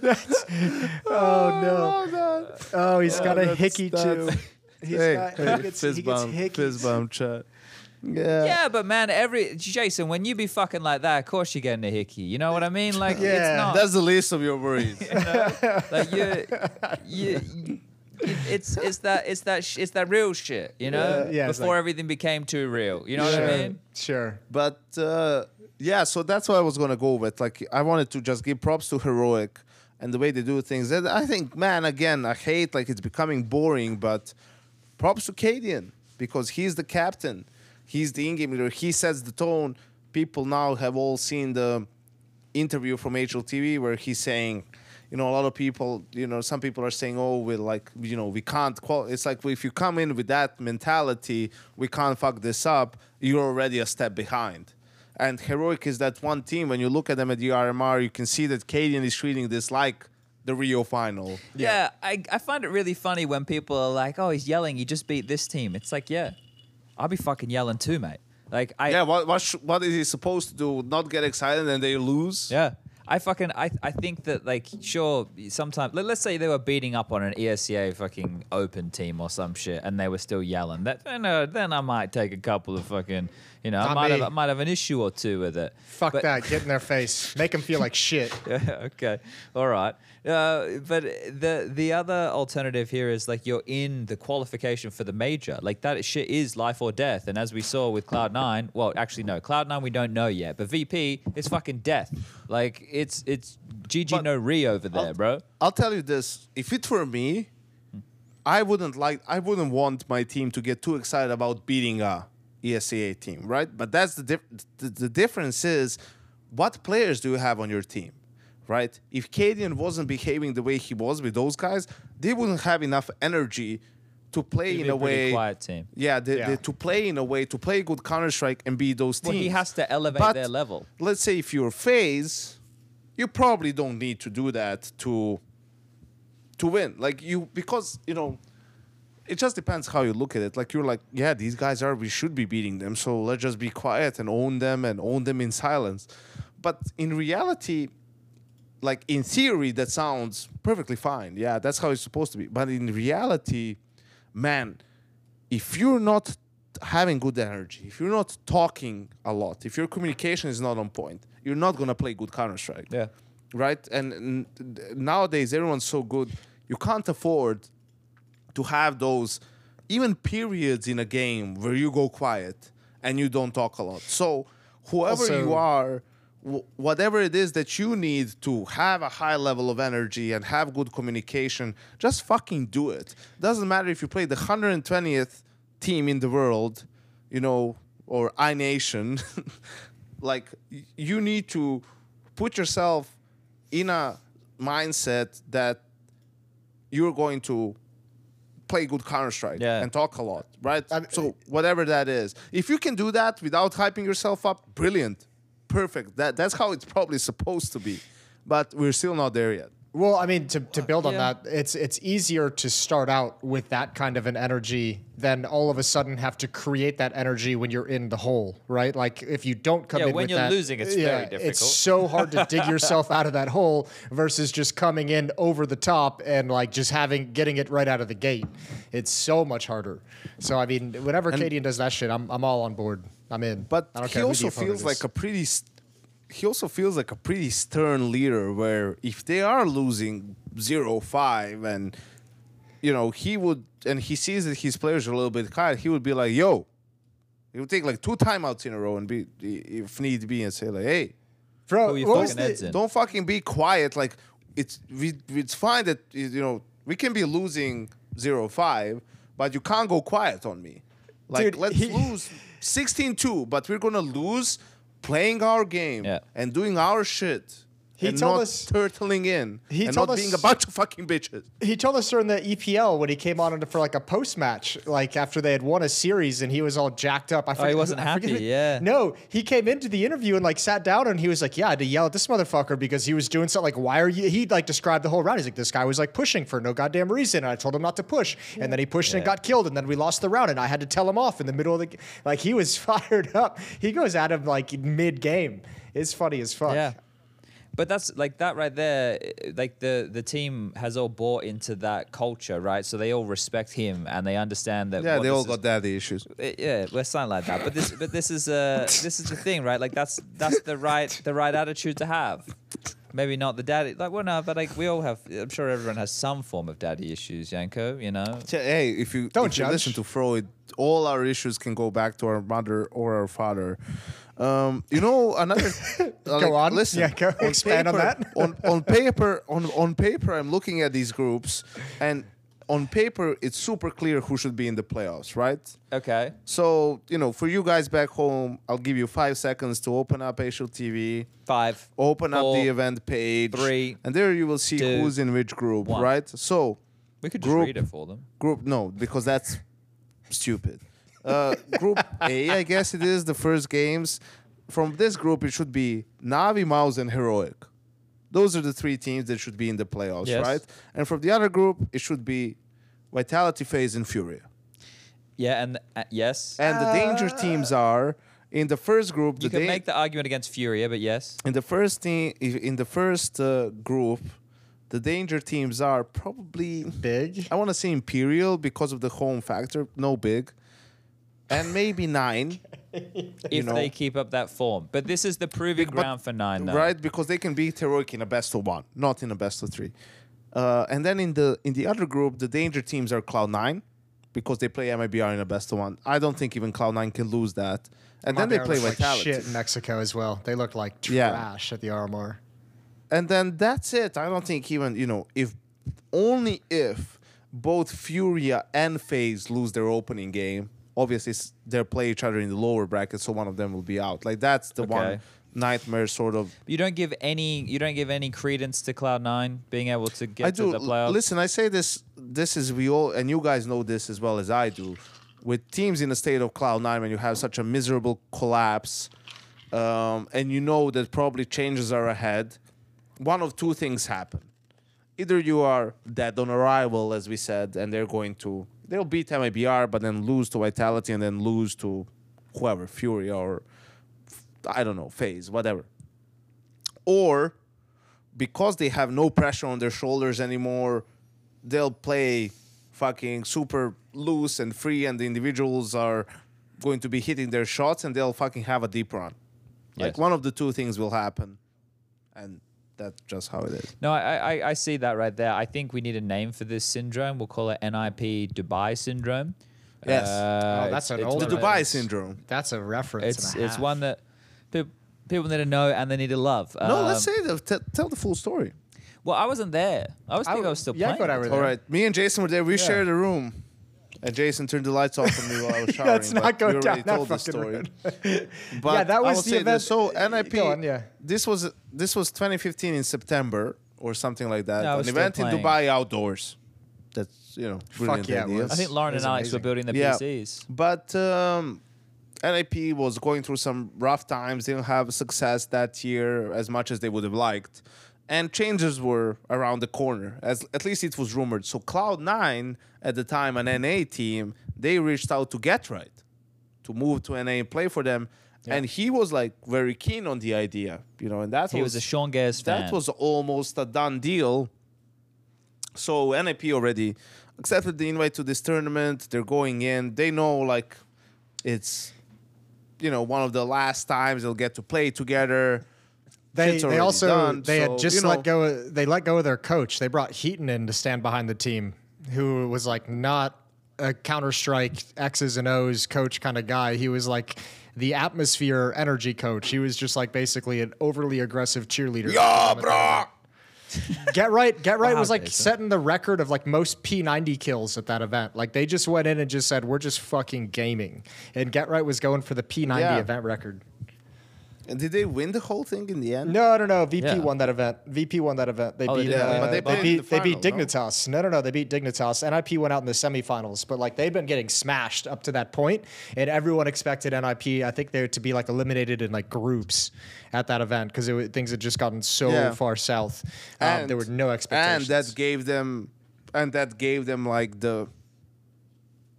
that's Oh no. Oh, oh he's got a hickey too. that's- He's hey, got, hey, he gets, fist he gets bump, hickeys. fist bump chat. Yeah. Yeah, but man, every Jason, when you be fucking like that, of course you're getting a hickey. You know what I mean? Like, Yeah. it's not. That's the least of your worries. [LAUGHS] like you, you, you- it's it's that it's that sh- it's that real shit, you know. Yeah. Yeah, Before like- everything became too real, you know what. I mean? Sure. But uh, yeah, so that's what I was gonna go with. Like, I wanted to just give props to heroic and the way they do things. And I think, man, again, I hate like it's becoming boring, but props to cadiaN because he's the captain, he's the in-game leader. He sets the tone. People now have all seen the interview from HLTV where he's saying. You know, a lot of people, you know, some people are saying, "Oh, we're like, you know, we can't." Qual-. It's like if you come in with that mentality, we can't fuck this up. You're already a step behind. And Heroic is that one team. When you look at them at the RMR, you can see that cadiaN is treating this like the Rio final. Yeah, I, I find it really funny when people are like, "Oh, he's yelling. He just beat this team." It's like, yeah, I'll be fucking yelling too, mate. Like, I Yeah, what what, sh- what is he supposed to do? Not get excited and they lose? Yeah. I fucking I, I think that like sure sometimes let, us say they were beating up on an ESEA fucking open team or some shit and they were still yelling that then uh, then I might take a couple of fucking you know I Not might me. have I might have an issue or two with it. Fuck But- that. Get in their face. Make them feel like shit. [LAUGHS] Yeah, okay. All right. Uh, but the the other alternative here is like you're in the qualification for the major. Like that shit is life or death. And as we saw with Cloud Nine, well, actually no, Cloud Nine we don't know yet, but VP is fucking death. Like it's it's GG But- no re over there, I'll- bro. I'll tell you this: if it were me, I wouldn't like. I wouldn't want my team to get too excited about beating a ESEA team, right? But that's the diff- the, the difference is, what players do you have on your team, right? If cadiaN wasn't behaving the way he was with those guys, they wouldn't have enough energy to play It'd in be a a pretty way. quiet team. Yeah, they, Yeah. they- to play in a way to play good Counter Strike and beat those teams. Well, teams. he has to elevate But their level. Let's say if you're FaZe, you probably don't need to do that to to win. Like you because you know it just depends how you look at it. Like you're like, yeah, these guys are we should be beating them, so let's just be quiet and own them and own them in silence. But in reality, like in theory, that sounds perfectly fine. Yeah, that's how it's supposed to be. But in reality, man, if you're not having good energy, if you're not talking a lot, if your communication is not on point, you're not gonna play good Counter Strike. Yeah. Right. And, and nowadays, everyone's so good, you can't afford to have those even periods in a game where you go quiet and you don't talk a lot. So whoever you are, whatever it is that you need to have a high level of energy and have good communication, just fucking do it. Doesn't matter if you play the 120th team in the world, you know, or iNation. [LAUGHS] like you need to put yourself in a mindset that you're going to play good Counter Strike Yeah. and talk a lot, right? I mean- so whatever that is, if you can do that without hyping yourself up, brilliant, perfect. That that's how it's probably supposed to be, but we're still not there yet. Well, I mean, to, to build on Yeah. that, it's it's easier to start out with that kind of an energy than all of a sudden have to create that energy when you're in the hole, right? Like if you don't come Yeah, in when with you're that- losing, it's very difficult. It's so hard to [LAUGHS] dig yourself out of that hole versus just coming in over the top and like just having getting it right out of the gate. It's so much harder. So I mean, whenever cadiaN does that shit, I'm I'm all on board. I'm in. But I don't he care also feels like a pretty. St- he also feels like a pretty stern leader. Where if they are losing 0-5 and you know he would and he sees that his players are a little bit quiet, he would be like, "Yo." He would take like two timeouts in a row and be, if need be, and say like, "Hey, Bro, Pull what fucking the- don't fucking be quiet. Like it's we, it's fine that you know we can be losing 0-5, but you can't go quiet on me. Like Dude, let's he- lose 16-2, but we're gonna lose playing our game Yeah. and doing our shit. He and told not us- turtling in he and told not being a bunch of fucking bitches. he told us during the EPL when he came on for like a post match, like after they had won a series and he was all jacked up. I forget, Oh, he wasn't I forget happy, who- yeah. No, he came into the interview and like sat down and he was like, "Yeah, I had to yell at this motherfucker because he was doing something like, why are you?" He like described the whole round. He's like, "This guy was like pushing for no goddamn reason," and I told him not to push, and then he pushed and got killed, and then we lost the round, and I had to tell him off in the middle of the like he was [LAUGHS] fired up. He goes at him like mid game. It's funny as fuck. Yeah. But that's like that right there. eh, Like the the team has all bought into that culture, right? So they all respect him and they understand that. Yeah, they all is- got daddy issues. Uh, yeah, we're something like that. But this, but this is uh, this is the thing, right? Like that's that's the right the right attitude to have. Maybe not the daddy, like well, no, but like we all have. I'm sure everyone has some form of daddy issues, Yanko. You know, Hey, if you Don't if you listen to Freud, all our issues can go back to our mother or our father. Um, you know, another. [LAUGHS] Go on. Listen, Yeah, go- on expand on that. on on paper, on on paper, I'm looking at these groups, and on paper, it's super clear who should be in the playoffs, right? okay, So you know, for you guys back home, I'll give you five seconds to open up HLTV, five, open up the event page, three, and there you will see two, who's in which group, one. right? So we could just Group- read it for them. group no because that's stupid uh, group a i guess it is the first games from this group it should be navi MOUZ and heroic those are the three teams that should be in the playoffs Yes. right and from the other group it should be vitality FaZe and furia Yeah, and uh, yes, and the danger teams are in the first group you the can da- make the argument against Furia, but yes, in the first team in the first uh, group the danger teams are probably Big. I want to say Imperial because of the home factor. No big. And maybe 9INE, [LAUGHS] [LAUGHS] if know. they keep up that form. But this is the proving But- ground for 9INE, though. right? Because they can beat Heroic in a best of one, not in a best of three. Uh, and then in the in the other group, the danger teams are Cloud Nine, because they play MIBR in a best of one. I don't think even Cloud Nine can lose that. And then they play looked like shit in Mexico as well. They looked like Yeah. trash at the RMR. and then that's it. I don't think even you know if only if both Furia and FaZe lose their opening game. Obviously, they play each other in the lower bracket, so one of them will be out. Like that's the one Okay. nightmare sort of. You don't give any. You don't give any credence to Cloud Nine being able to get I to do. the l- playoffs. Listen, I say this. This is we all, and you guys know this as well as I do. With teams in a state of cloud nine, when you have such a miserable collapse, um, and you know that probably changes are ahead, one of two things happen. Either you are dead on arrival, as we said, and they're going to they'll beat MIBR, but then lose to Vitality, and then lose to whoever Furia or I don't know FaZe, whatever. Or because they have no pressure on their shoulders anymore, they'll play fucking super loose and free, and the individuals are going to be hitting their shots, and they'll fucking have a deep run. Like one of the two things will happen, and that's just how it is. No, I, I I see that right there. I think we need a name for this syndrome. We'll call it NIP Dubai syndrome. Yes. Uh, Oh, that's an old The Dubai those- syndrome. That's a reference. It's and a it's half. one that people people need to know and they need to love. no, let's Um, say the t- tell the full story. Well, I wasn't there. I was I thinking I, w- was still yeah, I playing. thought I were All there. right, me and Jason were there. We Yeah. shared a room. And Jason turned the lights off on me while I was [LAUGHS] showering. Let's not go we down already that told the fucking story. road. [LAUGHS] But Yeah, that I was will the say event- This. So NIP, on, yeah. this was this was 2015 in September or something like that. No, An was still event in. Dubai outdoors. That's you know brilliant yeah, it idea. was. I think Lauren and Alex were building the Yeah. PCs. But um, NIP was going through some rough times. They didn't have success that year as much as they would have liked. And changes were around the corner. As at least it was rumored. So Cloud Nine at the time, an NA team, they reached out to GeT_RiGhT to move to NA and play for them. And he was like very keen on the idea, you know, and that He was a Sean Gares fan. that was almost a done deal. So NIP already accepted the invite to this tournament. They're going in. They know like it's you know one of the last times they'll get to play together. They, they also done, they so, had just you know- let go. Of, they let go of their coach. They brought Heaton in to stand behind the team, who was like not a Counter Strike X's and O's coach kind of guy. He was like the atmosphere energy coach. He was just like basically an overly aggressive cheerleader. Yeah, bro. Get right, get right Wow, was like Jason. setting the record of like most P90 kills at that event. Like they just went in and just said, "We're just fucking gaming," and GeT_RiGhT was going for the P90 Yeah. event record. And did they win the whole thing in the end? No, no, no. VP Yeah. won that event. VP won that event. They Oh, they beat. did? uh, But they they, played in beat. the they beat final, no? Dignitas. No? no, no. They beat Dignitas. NIP went out in the semifinals, but like they've been getting smashed up to that point, and everyone expected NIP. I think they're to be like eliminated in like groups at that event because things had just gotten so Yeah. far south. Um, there were no expectations. And that gave them, and that gave them like the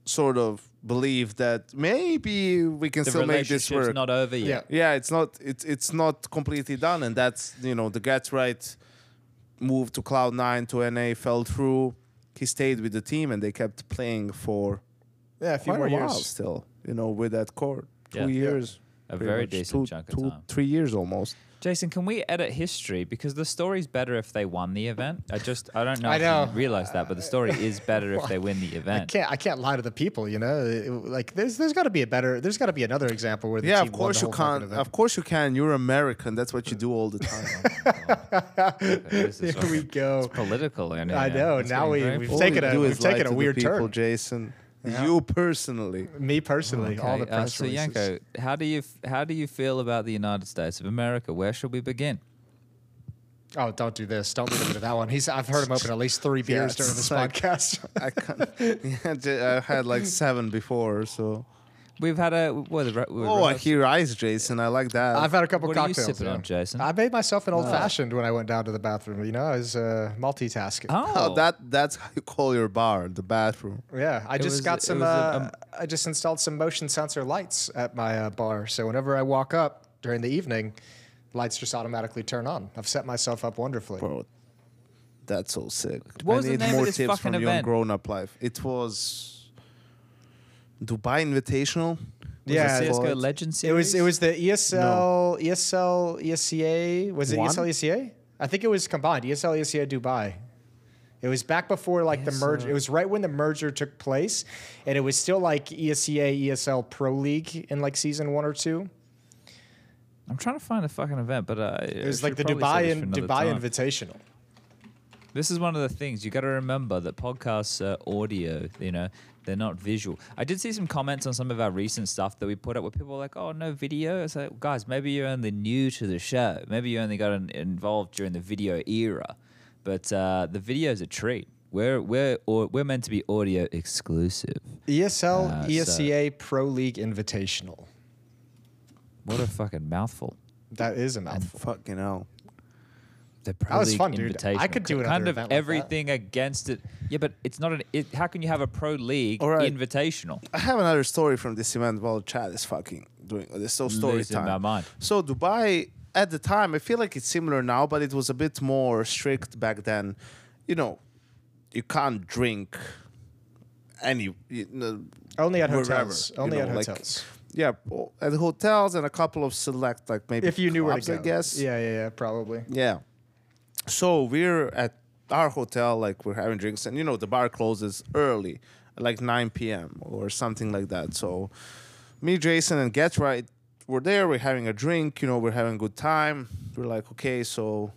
sort of believe that maybe we can The still make this work. not over yet. yeah, it's not it's it's not completely done, and that's you know the GeT_RiGhT move to Cloud Nine to NA fell through. He stayed with the team, and they kept playing for Yeah, a few quite more a while years. still. You know, with that core, two Yeah. Yeah. years, A pretty very much. decent two, chunk of two, time. three years almost. Jason, can we edit history because the story's better if they won the event? I just I don't know I if know. you realize that, but the story is better if [LAUGHS] they win the I event. can't. I can't lie to the people. You know, It- like there's there's got to be a better. There's got to be another example where the Yeah, team of won course the you whole fucking can. event. Of course you can. You're American. That's what you do all the time. This [LAUGHS] is Here we go. It's political. I, I know, now we- we've taken a- we've taken a weird people, turn. Jason. Yeah. You personally. Me personally, all the Okay, uh, so releases. Yanko, how do you f- how do you feel about the United States of America? Where should we begin? Oh, don't do this. Don't leave him to that one. He's. I've heard him open at least three [LAUGHS] beers during it's this like- podcast. I can't. [LAUGHS] Yeah, j- I had like seven before, so. We've had a what? The, re- we Oh, I rehearsed- hear ice, Jason. I like that. I've had a couple What are you cocktails. sipping yeah. on, Jason? I made myself an old fashioned when I went down to the bathroom. You know, I was uh, multitasking. Oh, Oh, [LAUGHS] that that's how you call your bar, the bathroom. Yeah, I It just was- got some. was a- uh, um, I just installed some motion sensor lights at my uh, bar, so whenever I walk up during the evening, lights just automatically turn on. I've set myself up wonderfully. Bro, that's so sick. What I was the need name of more this tips fucking from you on event? grown up life. It was Dubai Invitational. was yeah, it it CS:GO called? Legend It was it was the E ESL ESL ESEA was it E One? ESL ESEA? I think it was combined E ESL ESEA Dubai. It was back before like the merger. It was right when the merger took place, and it was still like E ESEA ESL Pro League in like season one or two. I'm trying to find a fucking event, but uh, It was like the Dubai and Dubai Invitational. This is one of the things you got to remember that podcasts are audio. You know, they're not visual. I did see some comments on some of our recent stuff that we put up where people were like, "Oh, no video." It's like, guys, maybe you're only new to the show. Maybe you only got in- involved during the video era, but uh, the is a treat. We're we're au- we're meant to be audio exclusive. ESL Uh, so- ESEA Pro League Invitational. What a fucking mouthful. That is a mouthful. Fucking hell. The That was League fun, dude. I could do it kind of event like that. everything against it. Yeah, but it's not an. It, how can you have a pro league All right. invitational? I have another story from this event while Chad is fucking doing this. So story Losing my time. mind. So Dubai at the time, I feel like it's similar now, but it was a bit more strict back then. You know, you can't drink any. You know, Only at wherever, hotels. you Only know, at like- hotels. Yeah, at hotels and a couple of select, like maybe If you knew where clubs, to go. I guess. Yeah, yeah, yeah. Probably. Yeah. So we're at our hotel, like we're having drinks, and you know the bar closes early, like 9 p.m. or something like that. So me, Jason, and GeT_RiGhT, we're there. We're having a drink. You know, we're having a good time. We're like, okay, so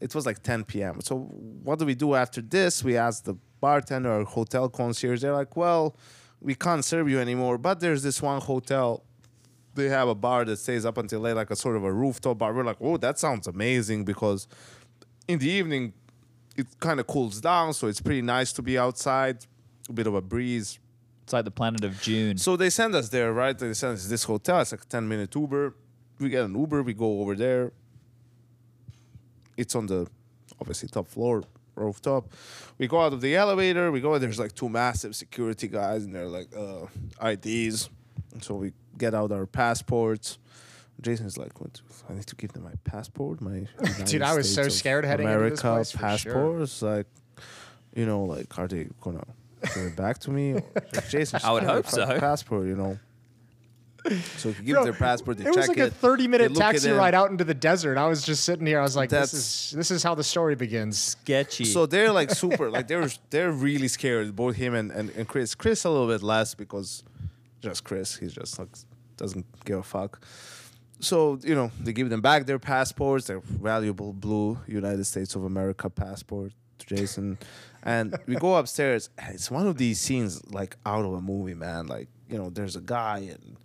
it was like 10 p.m. So what do we do after this? We asked the bartender or hotel concierge. They're like, well, we can't serve you anymore, but there's this one hotel they have a bar that stays up until late, like a sort of a rooftop bar. We're like, oh, that sounds amazing because in the evening it kind of cools down, so it's pretty nice to be outside, a bit of a breeze. It's like the planet of June. So they send us there, right? They send us this hotel. It's like a ten minute Uber. We get an Uber. We go over there. It's on the obviously top floor, rooftop. We go out of the elevator. We go. There's like two massive security guys, and they're like uh, IDs. And so we get out our passports. Jason's like, what? I need to give them my passport, my [LAUGHS] United I was so States of scared heading into America this place, for sure. passports. Like, you know, like are they gonna give it back to me? [LAUGHS] Or- Jason, I would hope so. Passport, you know. So if you give Bro, their passport, they it was like it. a 30 they minute look at taxi it. ride out into the desert. I was just sitting here. I was like, this That's- is this is how the story begins. Sketchy. So they're like super, like [LAUGHS] they're they're really scared. Both him and, and, and Chris. Chris a little bit less because just Chris. He's just like doesn't give a fuck. So you know they give them back their passports, their valuable blue United States of America passport to Jason, and we go upstairs. It's one of these scenes like out of a movie, man. Like you know, there's a guy and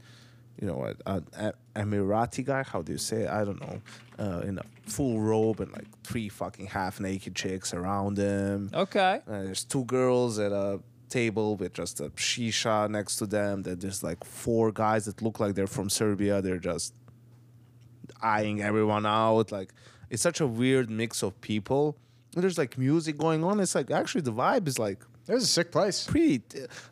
you know, an Emirati guy. How do you say? It? I don't know. Uh, in a full robe and like three fucking half naked chicks around him. okay. Uh, there's two girls at a table with just a shisha next to them. Then there's like four guys that look like they're from Serbia. They're just eyeing everyone out. Like it's such a weird mix of people. And there's like music going on. It's like actually the vibe is like It was a sick place. pretty.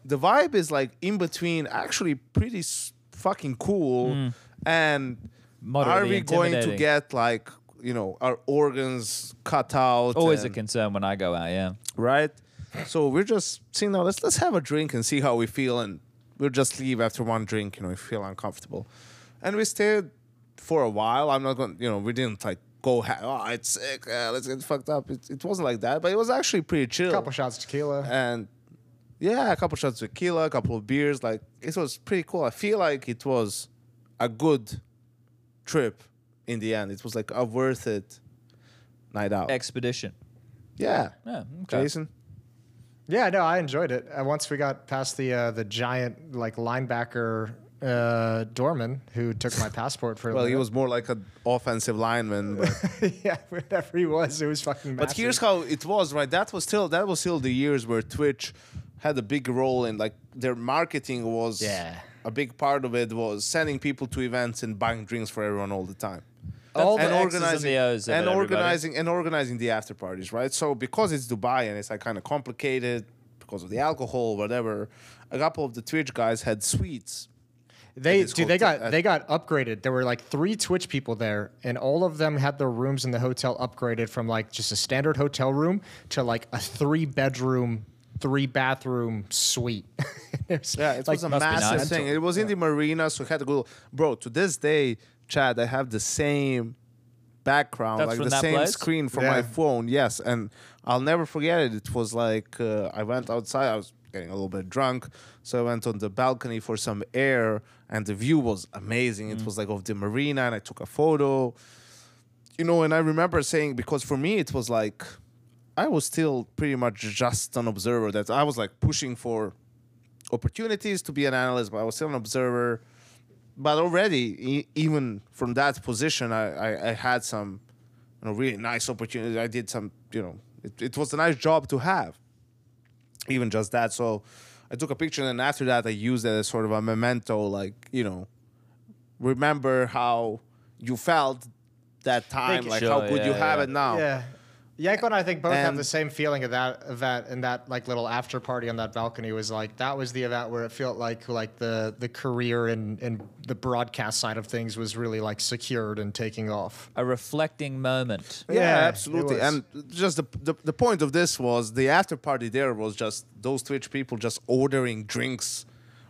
The vibe is like in between, actually pretty s- fucking cool. And Hmm. Moderately are we going to get like you know our organs cut out? Always a concern when I go out. Yeah. right? So we're just seeing now. Let's let's have a drink and see how we feel, and we'll just leave after one drink. You know, if we feel uncomfortable, and we stayed for a while. I'm not going. to You know, we didn't like go. Ha- oh, it's sick. Uh, let's get fucked up. It, it wasn't like that, but it was actually pretty chill. couple shots tequila. and yeah, a couple shots of tequila, a couple of beers. Like it was pretty cool. I feel like it was a good trip in the end. It was like a worth it night out. Expedition. yeah, Yeah. Okay. Jason. Yeah, no, I enjoyed it. Uh, once we got past the uh, the giant like linebacker uh, doorman who took my passport for. a [LAUGHS] Well, he was more like an offensive lineman, but [LAUGHS] yeah, whatever he was, it was fucking. but here's how it was, right? That was still that was still the years where Twitch had a big role in like their marketing was Yeah. a big part of it was sending people to events and buying drinks for everyone all the time. all the and and organizing the O's and organizing and organizing the after parties, right? So because it's Dubai and it's like kind of complicated because of the alcohol, whatever. A couple of the Twitch guys had suites. They this dude, they got at- they got upgraded. There were like three Twitch people there, and all of them had their rooms in the hotel upgraded from like just a standard hotel room to like a three bedroom, three bathroom suite. [LAUGHS] It was, Yeah, it like, was a massive nice. thing. It was in the marina, so we had to go. Bro, to this day, Chad, I have the same background, That's like the same place? screen for Yeah. my phone. Yes, and I'll never forget it. It was like uh, I went outside. I was getting a little bit drunk, so I went on the balcony for some air, and the view was amazing. Mm. It was like of the marina, and I took a photo. You know, and I remember saying because for me it was like I was still pretty much just an observer. That I was like pushing for opportunities to be an analyst, but I was still an observer. But already, e- even from that position, I, I, I had some, you know, really nice opportunities. I did some, you know, it, it was a nice job to have. Even just that. So I took a picture, and after that, I used it as sort of a memento, like, you know, remember how you felt that time, like how Sure, good you yeah, have it now. Yeah. Yanko and I think both have the same feeling of that event and that like little after party on that balcony was like that was the event where it felt like like the the career and and the broadcast side of things was really like secured and taking off. A reflecting moment. Yeah, Yeah, absolutely. And just the, the the point of this was the after party there was just those Twitch people just ordering drinks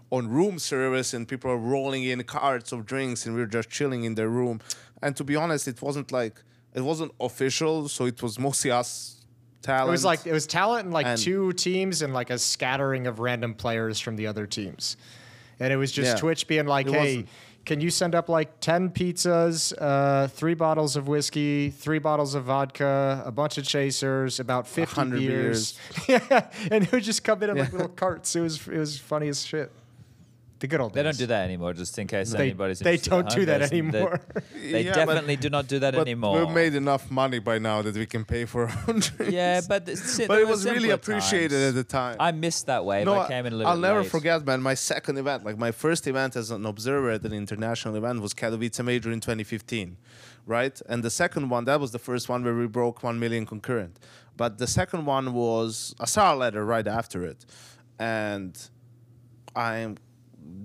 on room service and people are rolling in carts of drinks and we're just chilling in their room. And to be honest, it wasn't like it wasn't official, so it was mostly us talent. It was like it was talent and like And- two teams and like a scattering of random players from the other teams. And it was just Yeah. Twitch being like, "Hey, wasn't- can you send up like 10 pizzas, uh, 3 bottles of whiskey, 3 bottles of vodka, a bunch of chasers, about 50 100 beers." [LAUGHS] yeah, and it would just come in in like little carts. It was it was funny as shit. The good old They don't do that anymore, just in case They- anybody's they don't do that There's- they- anymore. [LAUGHS] They, Yeah, but- definitely do not do that but anymore. we've made enough money by now that we can pay for [LAUGHS] our own drinks. yeah, but the- but it was really appreciated times. at the time. I missed that wave. I came in a little I'll bit never late. forget, man. My second event, like my first event as an observer at an international event, was Katowice Major in 2015, right? And the second one, that was the first one where we broke one million concurrent. But the second one was a StarLadder right after it, and I'm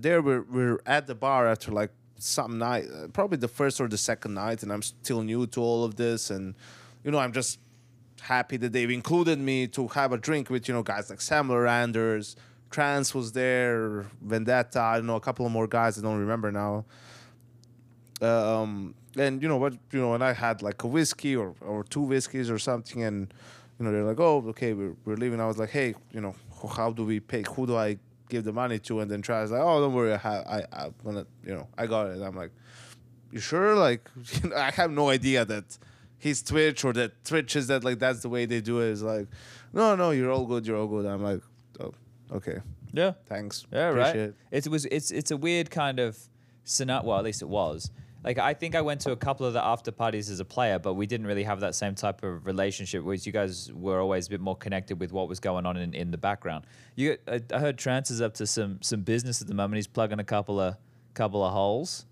there. We're we're at the bar after like some night, uh, probably the first or the second night, and I'm still new to all of this, and you know, I'm just happy that they've included me to have a drink with you know guys like Sam Anders, Trans was there, Vendetta, I don't know a couple of more guys I don't remember now. Um, and you know what, you know, and I had like a whiskey or or two whiskeys or something, and you know they're like, oh, okay, we're we're leaving. I was like, hey, you know, how do we pay? Who do I give the money to? And then Trans like, oh, don't worry, I have, I I'm gonna, you know, I got it. I'm like, you sure? [LAUGHS] Like, you know, I have no idea that he's Twitch or that Twitch is that like that's the way they do it. It's like, no, no, you're all good, you're all good. I'm like, oh, okay, Yeah. thanks. Yeah, Appreciate right. it. It was it's it's a weird kind of scenario. Well, at least it was. Like I think I went to a couple of the after parties as a player, but we didn't really have that same type of relationship. Whereas you guys were always a bit more connected with what was going on in, in the background. You, I, I heard Trance is up to some some business at the moment. He's plugging a couple of couple of holes,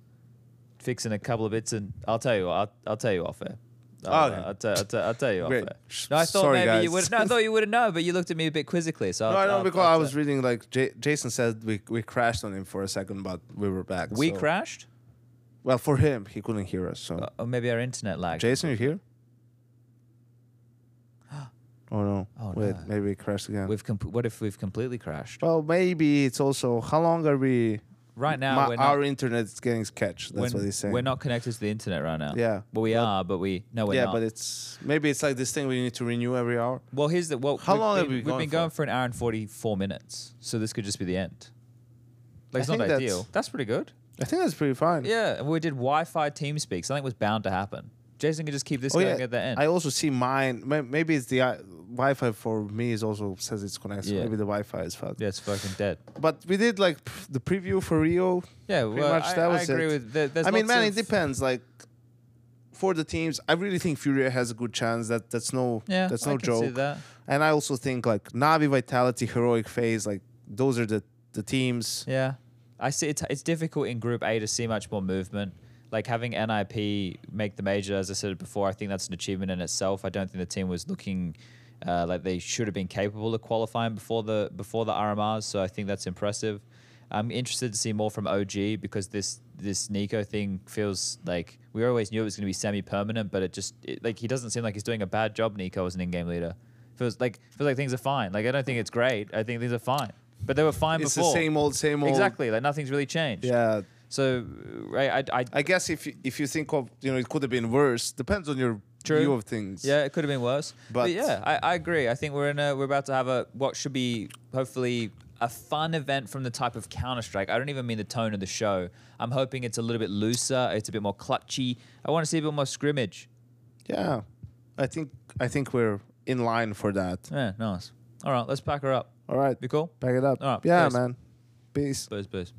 fixing a couple of bits, and I'll tell you, I'll, I'll tell you off air. Oh, I'll, Okay. I'll, tell, I'll, tell, I'll tell you off air. No, I thought sorry, maybe you would. No, I thought you would have known, but you looked at me a bit quizzically. So No, I'll, I know because I was reading like J- Jason said we we crashed on him for a second, but we were back. We so- crashed, Well, for him, he couldn't hear us. So, Uh, or maybe our internet lagged. Jason, you here? [GASPS] oh no! Oh, Wait, no. maybe we crashed again. We've comp- what if we've completely crashed? well, maybe it's also how long are we? Right now, we're our not, internet is getting sketched. That's what he's saying. we're not connected to the internet right now. Yeah, Well, we but- are, but we no, we're yeah, not. but it's maybe it's like this thing we need to renew every hour. well, here's the well. How we've long have been, we We've gone been for? going for an hour and forty-four minutes, so this could just be the end. Like I it's not think that's- ideal. That's pretty good. I think that's pretty fine. Yeah, and we did Wi-Fi team TeamSpeak. Something was bound to happen. Jason could just keep this Oh going yeah. at the end. I also see mine. Maybe it's the uh, Wi-Fi for me is also says it's connected. Yeah. Maybe the Wi-Fi is fucked. yeah, it's fucking dead. But we did like the preview for Rio. Yeah, Pretty well, much I, that I was agree it. with. There, I mean, man, it depends. Like for the teams, I really think Furia has a good chance. That that's no Yeah, that's I no see joke. that. And I also think like Navi, Vitality, Heroic FaZe, like those are the the teams. Yeah, I see. It's, it's difficult in Group A to see much more movement. Like having NIP make the major, as I said before, I think that's an achievement in itself. I don't think the team was looking uh, like they should have been capable of qualifying before the before the RMRs. So I think that's impressive. I'm interested to see more from OG because this this Nico thing feels like we always knew it was going to be semi permanent, but it just it, like he doesn't seem like he's doing a bad job. Nico as an in-game leader feels like feels like things are fine. Like I don't think it's great. I think things are fine, but they were fine It's before. the same old, same old. Exactly, like nothing's really changed. Yeah. So, right, I, I, I guess if you, if you think of you know it could have been worse. Depends on your True. view of things. yeah, it could have been worse. But, But- yeah, I, I agree. I think we're in a, we're about to have a what should be hopefully a fun event from the type of Counter Strike. I don't even mean the tone of the show. I'm hoping it's a little bit looser. It's a bit more clutchy. I want to see a bit more scrimmage. Yeah. I think I think we're in line for that. Yeah, nice. All right, let's pack her up. All right. Be cool. Pack it up. All right, yeah, peace. man. Peace. Peace, buzz.